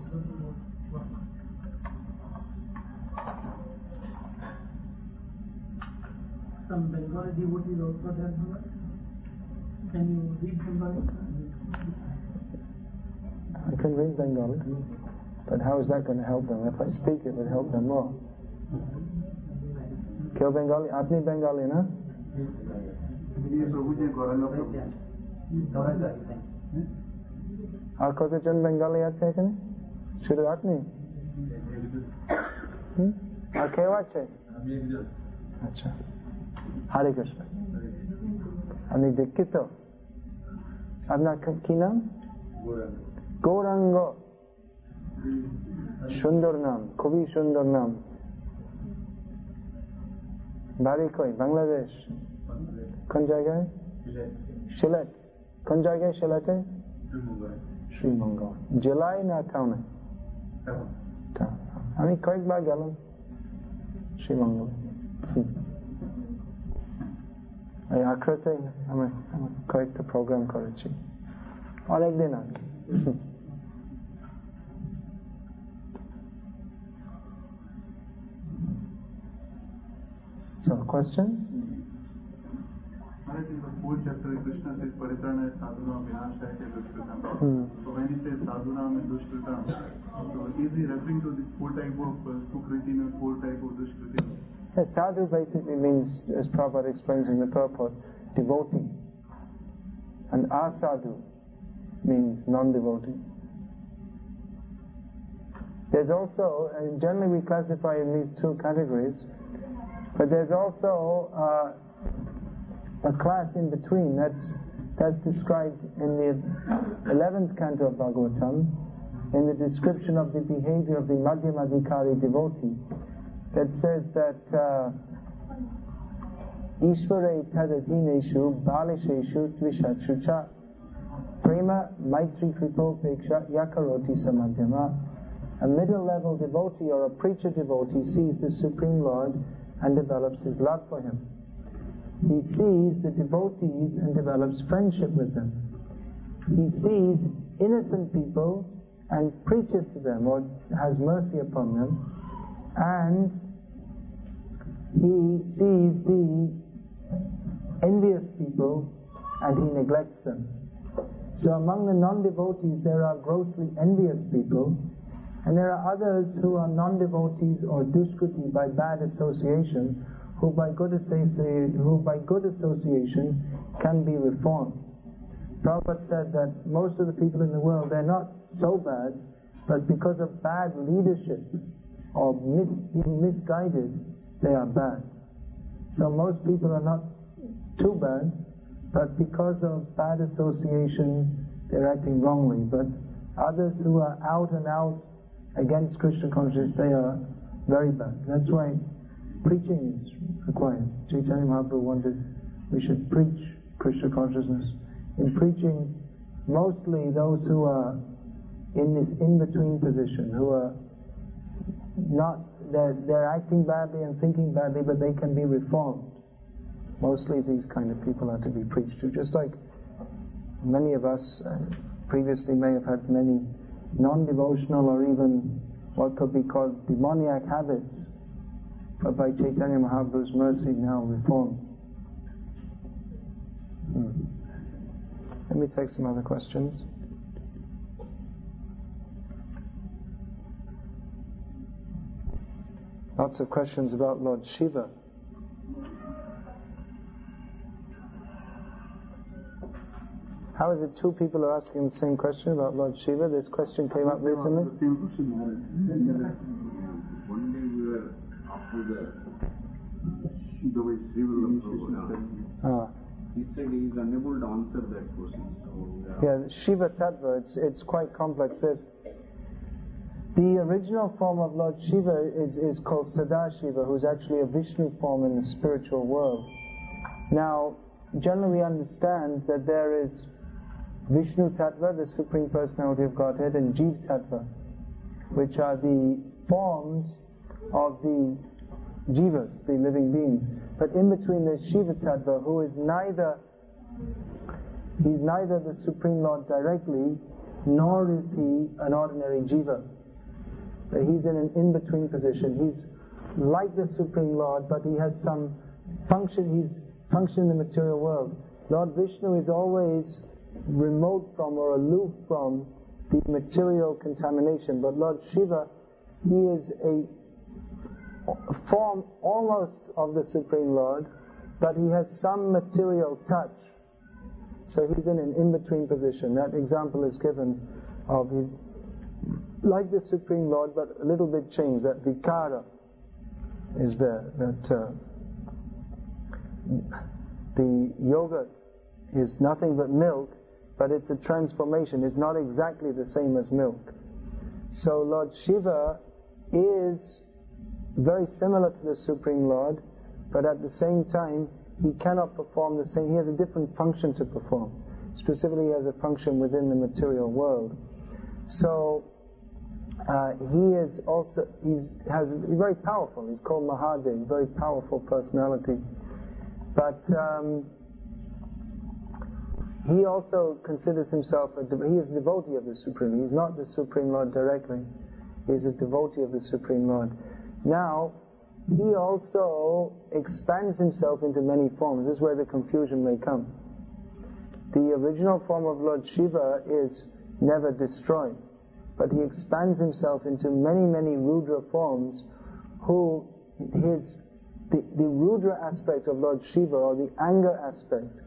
S2: Some Bengali devotees also there. Bhava. Can you read Bengali?
S1: I can read Bengali, but how is that going to help them? If I speak, it would help them more. কেউ Bengali আপনি Bengali না আর কতজন Bengali আছে এখানে শুধু আপনি হুম? আর কেউ আছে আচ্ছা হরে কৃষ্ণ। আপনি দীক্ষিত। আপনার কি- নাম? গৌরাঙ্গ। সুন্দর নাম খুবই সুন্দর নাম। বাড়ি কই? বাংলাদেশ। কোন জায়গায়? সিলেট। কোন জায়গায় সিলেটে? শ্রীমঙ্গল। জেলায় না টাউন। আমি কয়েকবার গেলাম। শ্রীমঙ্গল। આખરે અમે કંઈક તો પ્રોગ્રામ કરે છે और एक दिन आगे So questions?
S4: Maharaj, in the fourth chapter, Krishna says, Paritranaya sadhunam vinashaya dushkritam.
S1: Hmm.
S4: So when he says sadhunam and dushkritam, so is he referring to this four type of uh, sukritin and four type of dushkritin?
S1: Yes, sadhu basically means, as Prabhupada explains in the purport, devotee. And asadhu means non-devotee. There's also, and generally we classify in these two categories, but there's also uh, a class in between. That's that's described in the 11th canto of Bhagavatam, in the description of the behavior of the Madhyamadhikari devotee, that says that uh, Ishvare tadadhineshu balisheshu tvishachucha prema maitri kripopeksha yakaroti samadhyama. A middle level devotee or a preacher devotee sees the Supreme Lord and develops his love for him. He sees the devotees and develops friendship with them. He sees innocent people and preaches to them or has mercy upon them. And he sees the envious people and he neglects them. So among the non-devotees there are grossly envious people and there are others who are non-devotees or duskruti by bad association who by good association, who by good association can be reformed. Prabhupada said that most of the people in the world, they're not so bad, but because of bad leadership or mis- being misguided, they are bad. So most people are not too bad, but because of bad association, they're acting wrongly. But others who are out and out against Krishna consciousness, they are very bad. That's why preaching is required. Chaitanya Mahaprabhu wanted we should preach Krishna consciousness. In preaching, mostly those who are in this in-between position, who are not, they're, they're acting badly and thinking badly, but they can be reformed. Mostly these kind of people are to be preached to, just like many of us uh, previously may have had many non-devotional or even what could be called demoniac habits, but by Chaitanya Mahaprabhu's mercy now reformed. Hmm. Let me take some other questions. Lots of questions about Lord Shiva. How is it two people are asking the same question about Lord Shiva? This question came up recently.
S5: One day we were after the
S1: Ah.
S5: he said he is unable to answer that question. So are
S1: Yeah, Shiva Tattva, it's, it's quite complex. There's, the original form of Lord Shiva is, is called Sadashiva, who's actually a Vishnu form in the spiritual world. Now, generally we understand that there is Vishnu Tattva, the Supreme Personality of Godhead, and Jeev Tattva, which are the forms of the jivas, the living beings. But in between there's Shiva Tattva, who is neither He's neither the Supreme Lord directly, nor is he an ordinary jiva. But he's in an in-between position. He's like the Supreme Lord, but he has some function, he's functioning in the material world. Lord Vishnu is always remote from or aloof from the material contamination, but Lord Shiva, he is a form almost of the Supreme Lord, but he has some material touch. So he's in an in-between position. That example is given of his, like the Supreme Lord, but a little bit changed. That vikara is there. That uh, the yogurt is nothing but milk, but it's a transformation. It's not exactly the same as milk. So Lord Shiva is very similar to the Supreme Lord, but at the same time, he cannot perform the same. He has a different function to perform. Specifically, he has a function within the material world. So uh, he is also he's has he's very powerful. He's called Mahadev, very powerful personality. But um, he also considers himself a de- he is a devotee of the Supreme. He's not the Supreme Lord directly. He's a devotee of the Supreme Lord. Now, he also expands himself into many forms. This is where the confusion may come. The original form of Lord Shiva is never destroyed, but he expands himself into many, many Rudra forms who his the, the Rudra aspect of Lord Shiva or the anger aspect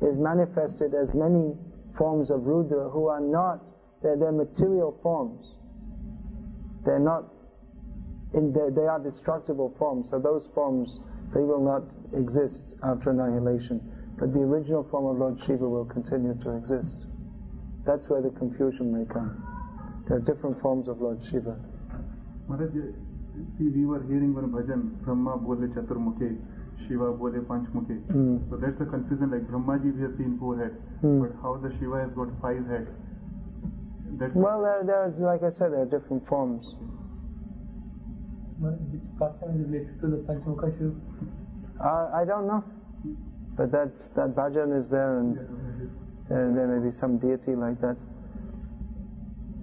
S1: is manifested as many forms of Rudra who are not, they're, they're material forms. They're not in the, they are destructible forms, so those forms, they will not exist after annihilation. but the original form of Lord Shiva will continue to exist. That's where the confusion may come. There are different forms of Lord Shiva.
S4: Maharaj, see, we were hearing one bhajan, Brahma bole chaturmukhe, Shiva bole panchmukhe.
S1: Mm.
S4: So that's a confusion, like Brahmaji we have seen four heads,
S1: Mm.
S4: but how the Shiva has got five heads? That's
S1: Well, there, there's, like I said, there are different forms.
S2: Which pastime is related to the Panchmukha Shiva?
S1: Uh, I don't know, but that's that bhajan is there, and there, there may be some deity like that.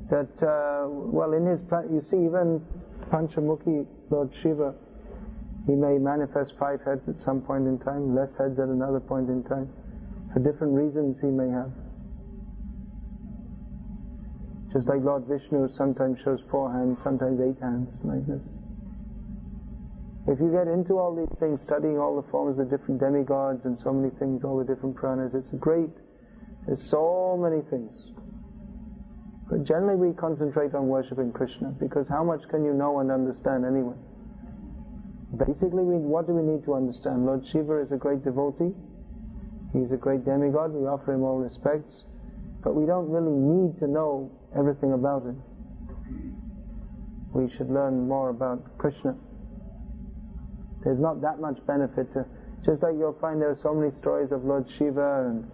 S1: That uh, well, in his you see, even Panchamukhi Lord Shiva, he may manifest five heads at some point in time, less heads at another point in time, for different reasons he may have. Just like Lord Vishnu sometimes shows four hands, sometimes eight hands, like this. If you get into all these things, studying all the forms of the different demigods and so many things, all the different Puranas, it's great. There's so many things. But generally we concentrate on worshipping Krishna because how much can you know and understand anyway? Basically, we, what do we need to understand? Lord Shiva is a great devotee. He's a great demigod. We offer him all respects. But we don't really need to know everything about him. We should learn more about Krishna. There's not that much benefit to, just like you'll find there are so many stories of Lord Shiva and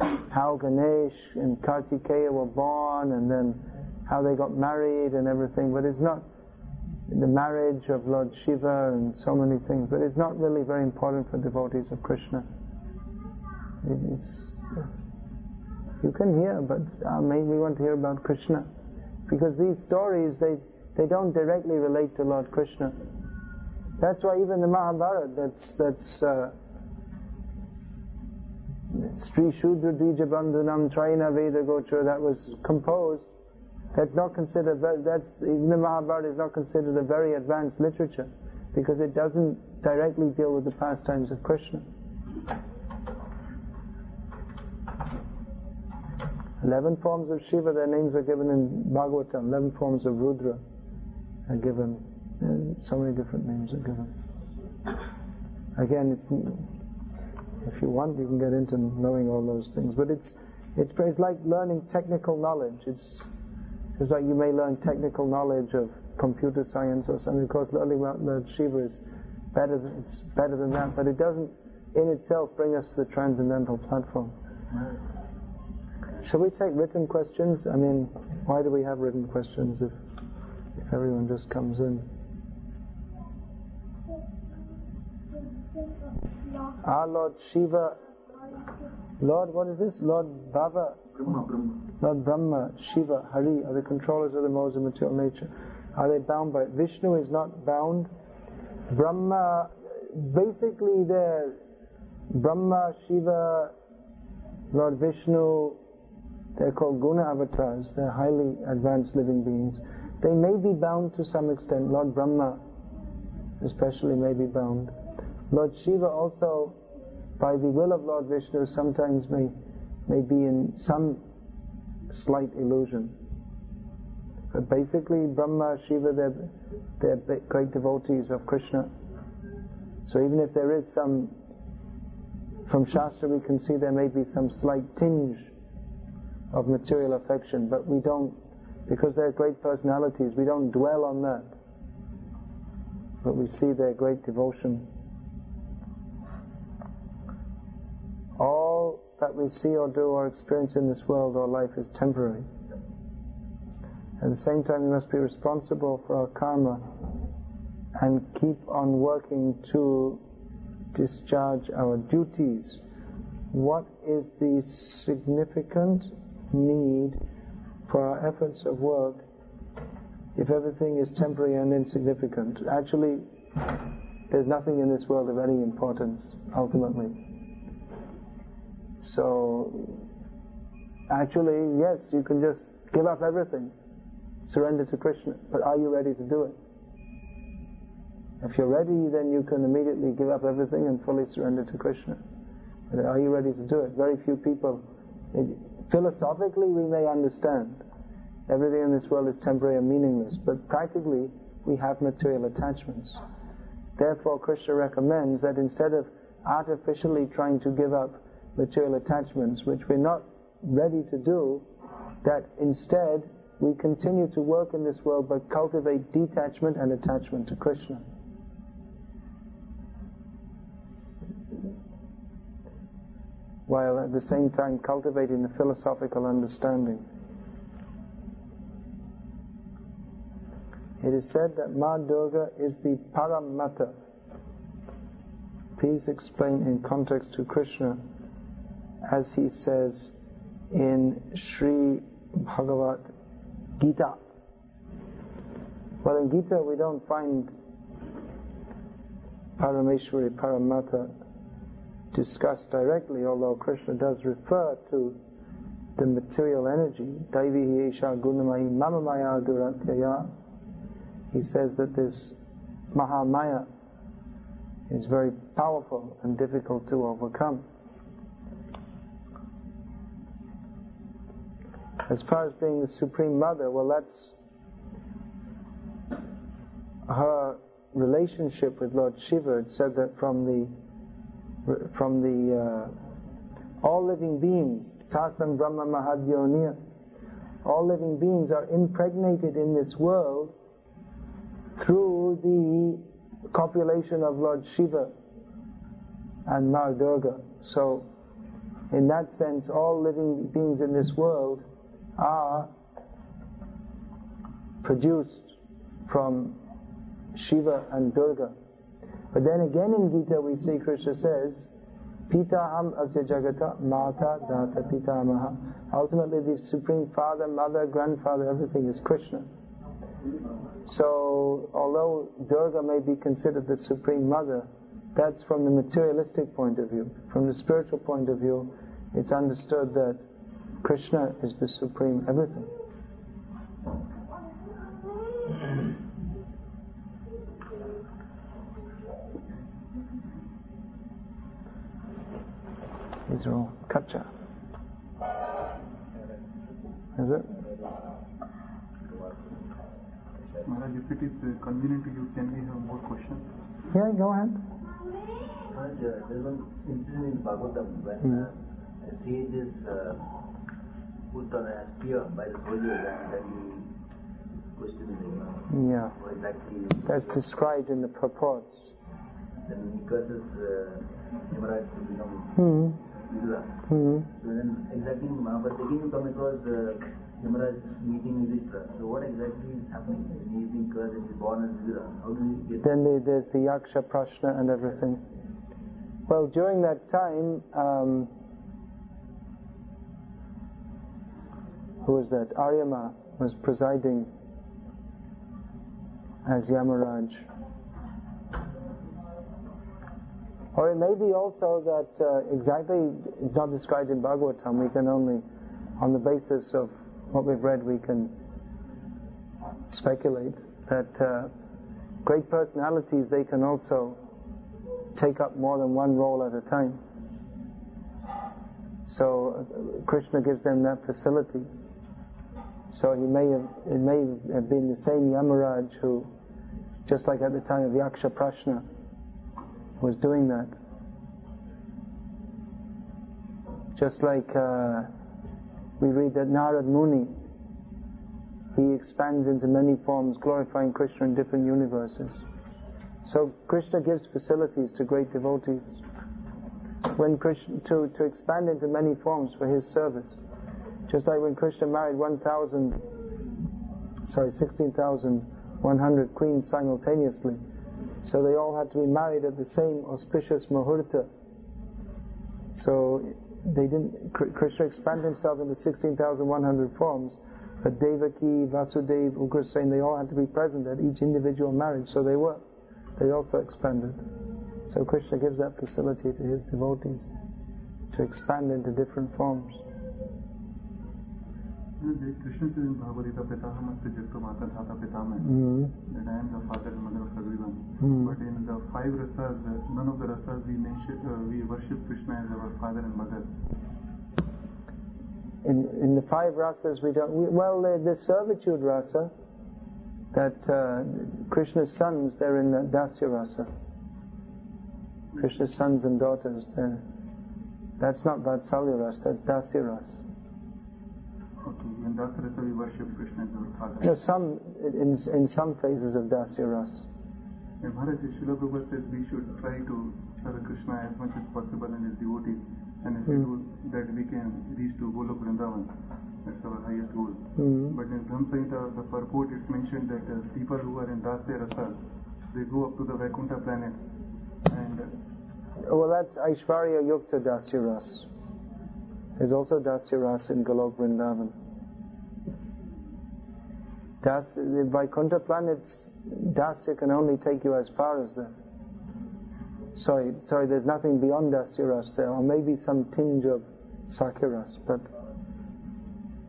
S1: how Ganesh and Kartikeya were born and then how they got married and everything, but it's not the marriage of Lord Shiva and so many things, but it's not really very important for devotees of Krishna. Is, you can hear, but uh, we want to hear about Krishna. Because these stories, they, they don't directly relate to Lord Krishna. That's why even the Mahabharata, that's, that's, uh, Sri Shudra Dvijabandhunam Traina Veda Gotra, that was composed, that's not considered, that's, even the Mahabharata is not considered a very advanced literature, because it doesn't directly deal with the pastimes of Krishna. Eleven forms of Shiva, their names are given in Bhagavatam. Eleven forms of Rudra are given. So many different names are given. Again, it's if you want, you can get into knowing all those things. But it's it's, it's like learning technical knowledge. It's it's like you may learn technical knowledge of computer science or something. Of course, learning about Shiva is better. It's better than that, but it doesn't in itself bring us to the transcendental platform. Shall we take written questions? I mean, why do we have written questions if if everyone just comes in? Our Lord Shiva, Lord, what is this? Lord
S5: Brahma.
S1: Lord Brahma, Shiva, Hari are the controllers of the modes of material nature. Are they bound by it? Vishnu is not bound. Brahma, basically, they're Brahma, Shiva, Lord Vishnu, they're called guna avatars. They're highly advanced living beings. They may be bound to some extent. Lord Brahma, especially, may be bound. Lord Shiva also, by the will of Lord Vishnu, sometimes may may be in some slight illusion. But basically, Brahma, Shiva, they're, they're great devotees of Krishna. So even if there is some, from Shastra we can see there may be some slight tinge of material affection, but we don't, because they're great personalities, we don't dwell on that. But we see their great devotion. That we see or do or experience in this world or life is temporary. At the same time, we must be responsible for our karma and keep on working to discharge our duties. What is the significant need for our efforts of work if everything is temporary and insignificant? Actually, there's nothing in this world of any importance, ultimately. So, actually, yes, you can just give up everything, surrender to Krishna, but are you ready to do it? If you're ready, then you can immediately give up everything and fully surrender to Krishna. But are you ready to do it? Very few people. It, philosophically, we may understand everything in this world is temporary and meaningless, but practically, we have material attachments. Therefore, Krishna recommends that instead of artificially trying to give up material attachments, which we're not ready to do, that instead we continue to work in this world but cultivate detachment and attachment to Krishna. While at the same time cultivating the philosophical understanding. It is said that Ma Durga is the Paramata. Please explain in context to Krishna as he says in Sri Bhagavad Gita. Well, in Gita we don't find Parameshwari, Paramata discussed directly, although Krishna does refer to the material energy. Daivi Esha Mamamaya Duratyaya. He says that this Mahamaya is very powerful and difficult to overcome. As far as being the Supreme Mother, well, that's her relationship with Lord Shiva. It said that from the from the uh, all living beings, Tasam Brahma Mahadyoniya, all living beings are impregnated in this world through the copulation of Lord Shiva and Ma Durga. So, in that sense, all living beings in this world are produced from Shiva and Durga. But then again in Gita we see Krishna says, "Pita Pitaham asya jagata mata data pitamaha. Ultimately the supreme father, mother, grandfather, everything is Krishna. So although Durga may be considered the supreme mother, that's from the materialistic point of view. From the spiritual point of view, it's understood that Krishna is the supreme everything. These are all kacha. Is it?
S4: Maharaj, if it is uh, convenient to you, can we have more questions?
S1: Yeah, go ahead.
S6: Maharaj, uh, there's one incident in Bhagavatam when
S1: Mhm.
S6: uh, a sage is uh, put on a spear by the soldiers and then he questioning him.
S1: Yeah.
S6: What exactly?
S1: That's described in the purports.
S6: Then he curses uh, to become
S1: Hmm.
S6: Vidura.
S1: Hmm.
S6: So then exactly in Mahabharata again you come across uh, Yamaraj meeting Yudhishthira. So what exactly is happening? He is being cursed and he born as Vidura. How do we get
S1: Then the, there's the Yaksha Prashna and everything. Well, during that time, um, who was that? Aryama was presiding as Yamaraj. Or it may be also that uh, exactly, it's not described in Bhagavatam, we can only, on the basis of what we've read, we can speculate that uh, great personalities, they can also take up more than one role at a time. So uh, Krishna gives them that facility. So he may have, it may have been the same Yamaraj who, just like at the time of Yaksha Prashna, was doing that. Just like uh, we read that Narad Muni, he expands into many forms, glorifying Krishna in different universes. So Krishna gives facilities to great devotees when Krishna, to, to expand into many forms for his service. Just like when Krishna married 1,000, sorry, 16,100 queens simultaneously. So they all had to be married at the same auspicious muhurta. So they didn't, Krishna expanded himself into 16,100 forms, but Devaki, Vasudev, Ugrasen, they all had to be present at each individual marriage, so they were. They also expanded. So Krishna gives that facility to his devotees to expand into different forms.
S4: Krishna says in Bhagavad Gita, Pitahamasya Jagto Mata Dhata Pitama,
S1: Mm.
S4: that I am the father and mother of everyone.
S1: Hmm.
S4: But in the five rasas, uh, none of the rasas we mention, uh, we worship Krishna as our father and mother.
S1: In, in the five rasas, we don't. We, well, the, the servitude rasa, that uh, Krishna's sons, they're in the dasya rasa. Krishna's sons and daughters, then that's not Vatsalya ras, that's Dasya ras.
S4: Okay, in Dasarasa we worship Krishna as our father.
S1: Know, some, in, in some phases of Dasya ras.
S4: And Maharaj Srila Prabhupada says we should try to serve Krishna as much as possible and his devotees. And if we
S1: Hmm.
S4: do that, we can reach to Golok Vrindavan. That's our highest goal.
S1: Mhm.
S4: But in Brahma Samhita, the purport is mentioned that uh, people who are in Dasya Rasa, they go up to the Vaikuntha planets. And uh,
S1: Well, that's Aishvarya Yukta Dasya ras. There's also Dasya ras in Golok Vrindavan. Das, the Vaikuntha planets, Dasya can only take you as far as there. Sorry, sorry, there's nothing beyond Dasya there, or maybe some tinge of Sakiras, but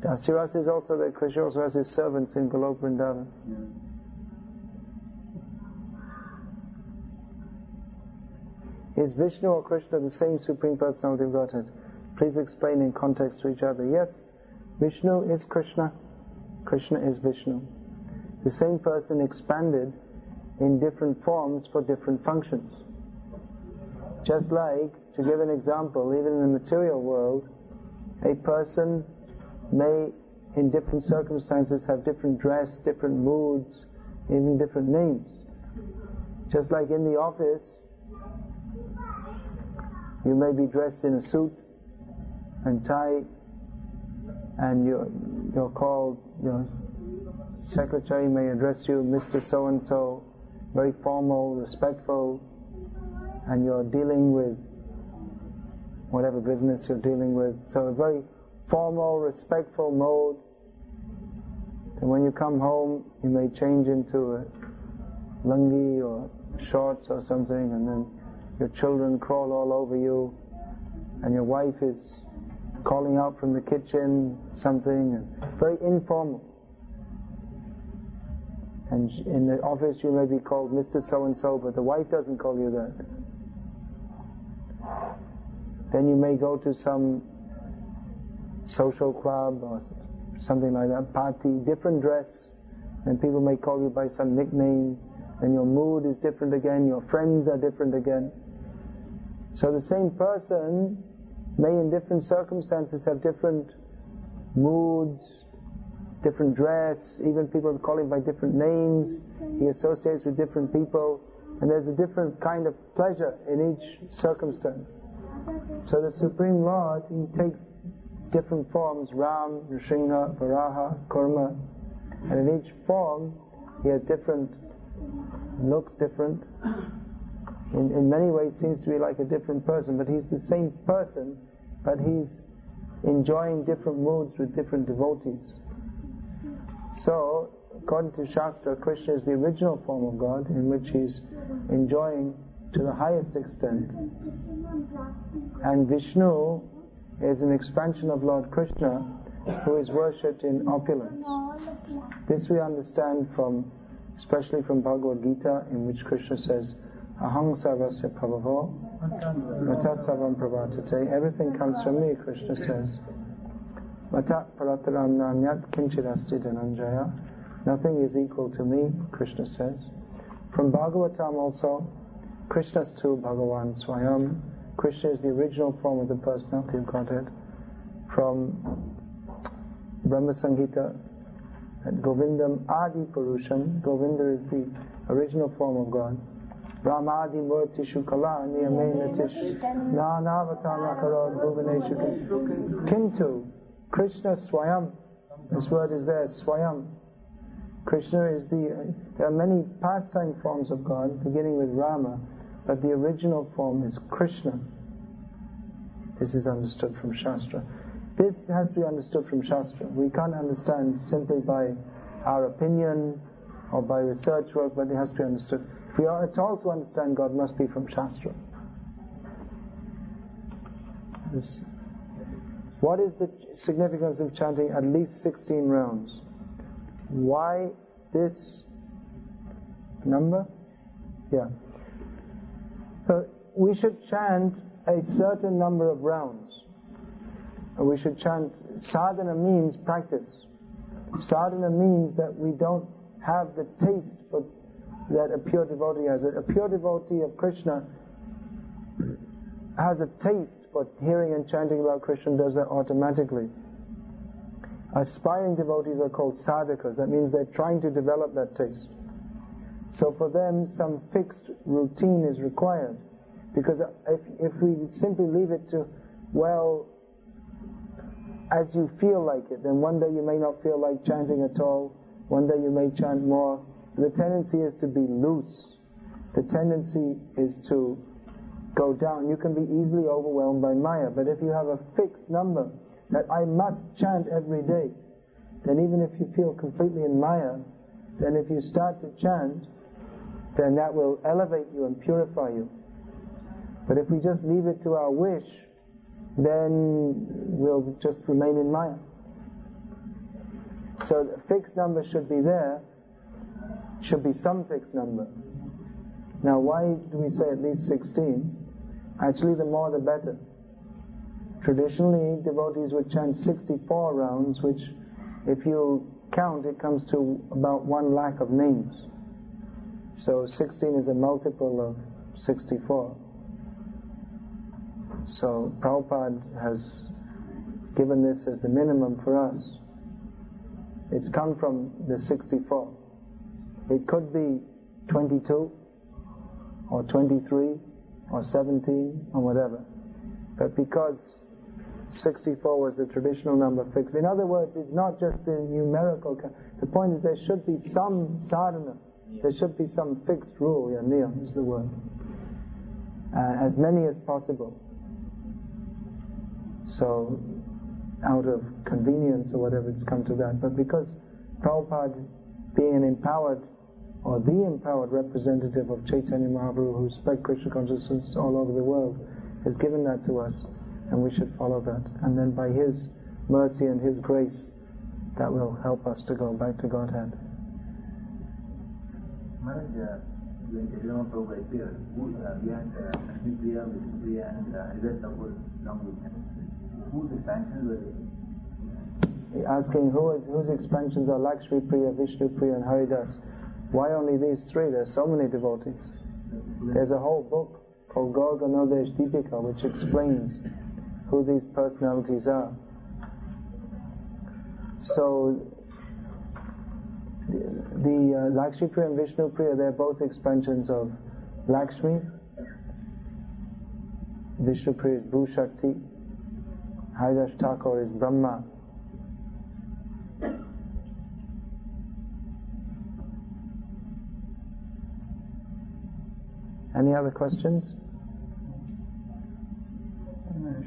S1: Dasya is also that Krishna also has his servants in Golok Vrindavan.
S4: yeah.
S1: Is Vishnu or Krishna the same Supreme Personality of Godhead? Please explain in context to each other. Yes, Vishnu is Krishna, Krishna is Vishnu. The same person expanded in different forms for different functions. Just like, to give an example, even in the material world, a person may, in different circumstances, have different dress, different moods, even different names. Just like in the office, you may be dressed in a suit and tie, and you're, you're called, your secretary may address you Mr. So and so, very formal, respectful, and you're dealing with whatever business you're dealing with. So a very formal, respectful mode. And when you come home, you may change into a lungi or shorts or something, and then your children crawl all over you, and your wife is calling out from the kitchen something, very informal. And in the office you may be called Mr. So and so, but the wife doesn't call you that. Then you may go to some social club or something like that, party, different dress, and people may call you by some nickname, and your mood is different again, your friends are different again. So the same person may in different circumstances have different moods, different dress, even people call him by different names, he associates with different people, and there's a different kind of pleasure in each circumstance. So the Supreme Lord, he takes different forms, Ram, Nrsimha, Varaha, Kurma, and in each form he has different, looks different, in, in many ways seems to be like a different person, but he's the same person, but he's enjoying different moods with different devotees. So, according to Shastra, Krishna is the original form of God in which he's enjoying to the highest extent. And Vishnu is an expansion of Lord Krishna who is worshipped in opulence. This we understand from, especially from Bhagavad Gita, in which Krishna says, Aham sarvasya prabhavo, mata sarvam pravartate. Everything comes from me, Krishna says. Mata parataram nanyat kinchirasti dhananjaya. Nothing is equal to me, Krishna says. From Bhagavatam also, Krishna's to Bhagavan Swayam. Krishna is the original form of the personality of Godhead. From Brahma Samhita, and uh, Govindam Adi Purusham. Govinda is the original form of God. Brahmadi Murtishu Kala Niyamena Tish Nanavatana Karad Bhuvaneshu Kintu Krishna Swayam. This word is there, Swayam. Krishna is the, there are many pastime forms of God, beginning with Rama, but the original form is Krishna. This is understood from Shastra. This has to be understood from Shastra. We can't understand simply by our opinion or by research work, but it has to be understood. We are at all to understand God, must be from Shastra. What is the significance of chanting at least 16 rounds? Why this number? Yeah. So we should chant a certain number of rounds. We should chant, sadhana means practice. Sadhana means that we don't have the taste for that a pure devotee has. A pure devotee of Krishna has a taste for hearing and chanting about Krishna does that automatically. Aspiring devotees are called sadhakas. That means they're trying to develop that taste. So for them, some fixed routine is required. Because if, if we simply leave it to, well, as you feel like it, then one day you may not feel like chanting at all, one day you may chant more. The tendency is to be loose. The tendency is to go down. You can be easily overwhelmed by Maya, but if you have a fixed number that I must chant every day, then even if you feel completely in Maya, then if you start to chant, then that will elevate you and purify you. But if we just leave it to our wish, then we'll just remain in Maya. So a fixed number should be there, should be some fixed number. Now why do we say at least 16? Actually the more the better. Traditionally devotees would chant 64 rounds, which if you count it comes to about one lakh of names. So 16 is a multiple of 64. So Prabhupada has given this as the minimum for us. It's come from the 64. It could be 22 or 23 or 17 or whatever. But because 64 was the traditional number fixed. In other words, it's not just the numerical. The point is there should be some sadhana. There should be some fixed rule. Yeah, niyam is the word. Uh, as many as possible. So, out of convenience or whatever, it's come to that. But because Prabhupada, being an empowered or the empowered representative of Chaitanya Mahaprabhu who spread Krishna consciousness all over the world, has given that to us, and we should follow that. And then by His mercy and His grace, that will help us to go back to Godhead.
S6: Maharaj, when Chaitanya Prabhu who, uh, had uh, Lakshmi Priya, Vishnu Priya and uh, Haridas Thakur along with him. Whose expansions were they?
S1: Asking who, whose expansions are Lakshmi Priya, Vishnu Priya and Haridas. Why only these three? There's so many devotees. There's a whole book called Gaur Deepika which explains who these personalities are. So the, the uh, Lakshmi Priya and Vishnu Priya, they're both expansions of Lakshmi. Vishnu Priya is Bhu Shakti. Haridas Thakur is Brahma. Any other questions?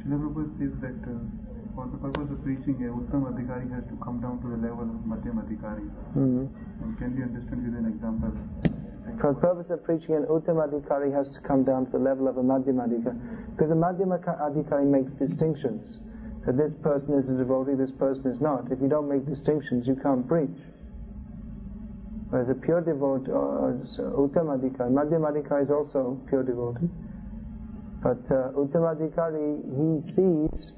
S4: Srila Prabhupada says that uh, for the purpose of preaching, a Uttam Adhikari has to come down to the level of Madhyam Adhikari.
S1: Mm-hmm.
S4: And can you understand with an example?
S1: For the purpose of preaching, an Uttam Adhikari has to come down to the level of a Madhyam Adhikari. Because a Madhyam Adhikari makes distinctions. That this person is a devotee, this person is not. If you don't make distinctions, you can't preach. Whereas a pure devotee, or uh, Uttam Adhikari, Madhyam Adhikari is also pure devotee. But uh, Uttamadhikari, he sees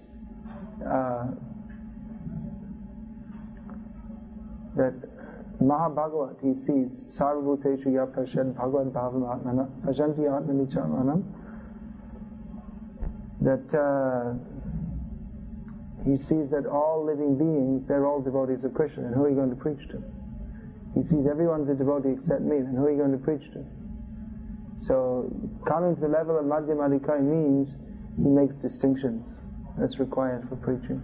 S1: uh, that Mahabhagavat, he sees Sarvabhuteshu ya Pashad Bhagavad Bhavam Atmana Pashanti Atmani Chamanam that uh, he sees that all living beings, they're all devotees of Krishna, and who are you going to preach to? He sees everyone's a devotee except me, then who are you going to preach to? So, coming to the level of Madhyam Adhikari means he makes distinctions. That's required for preaching.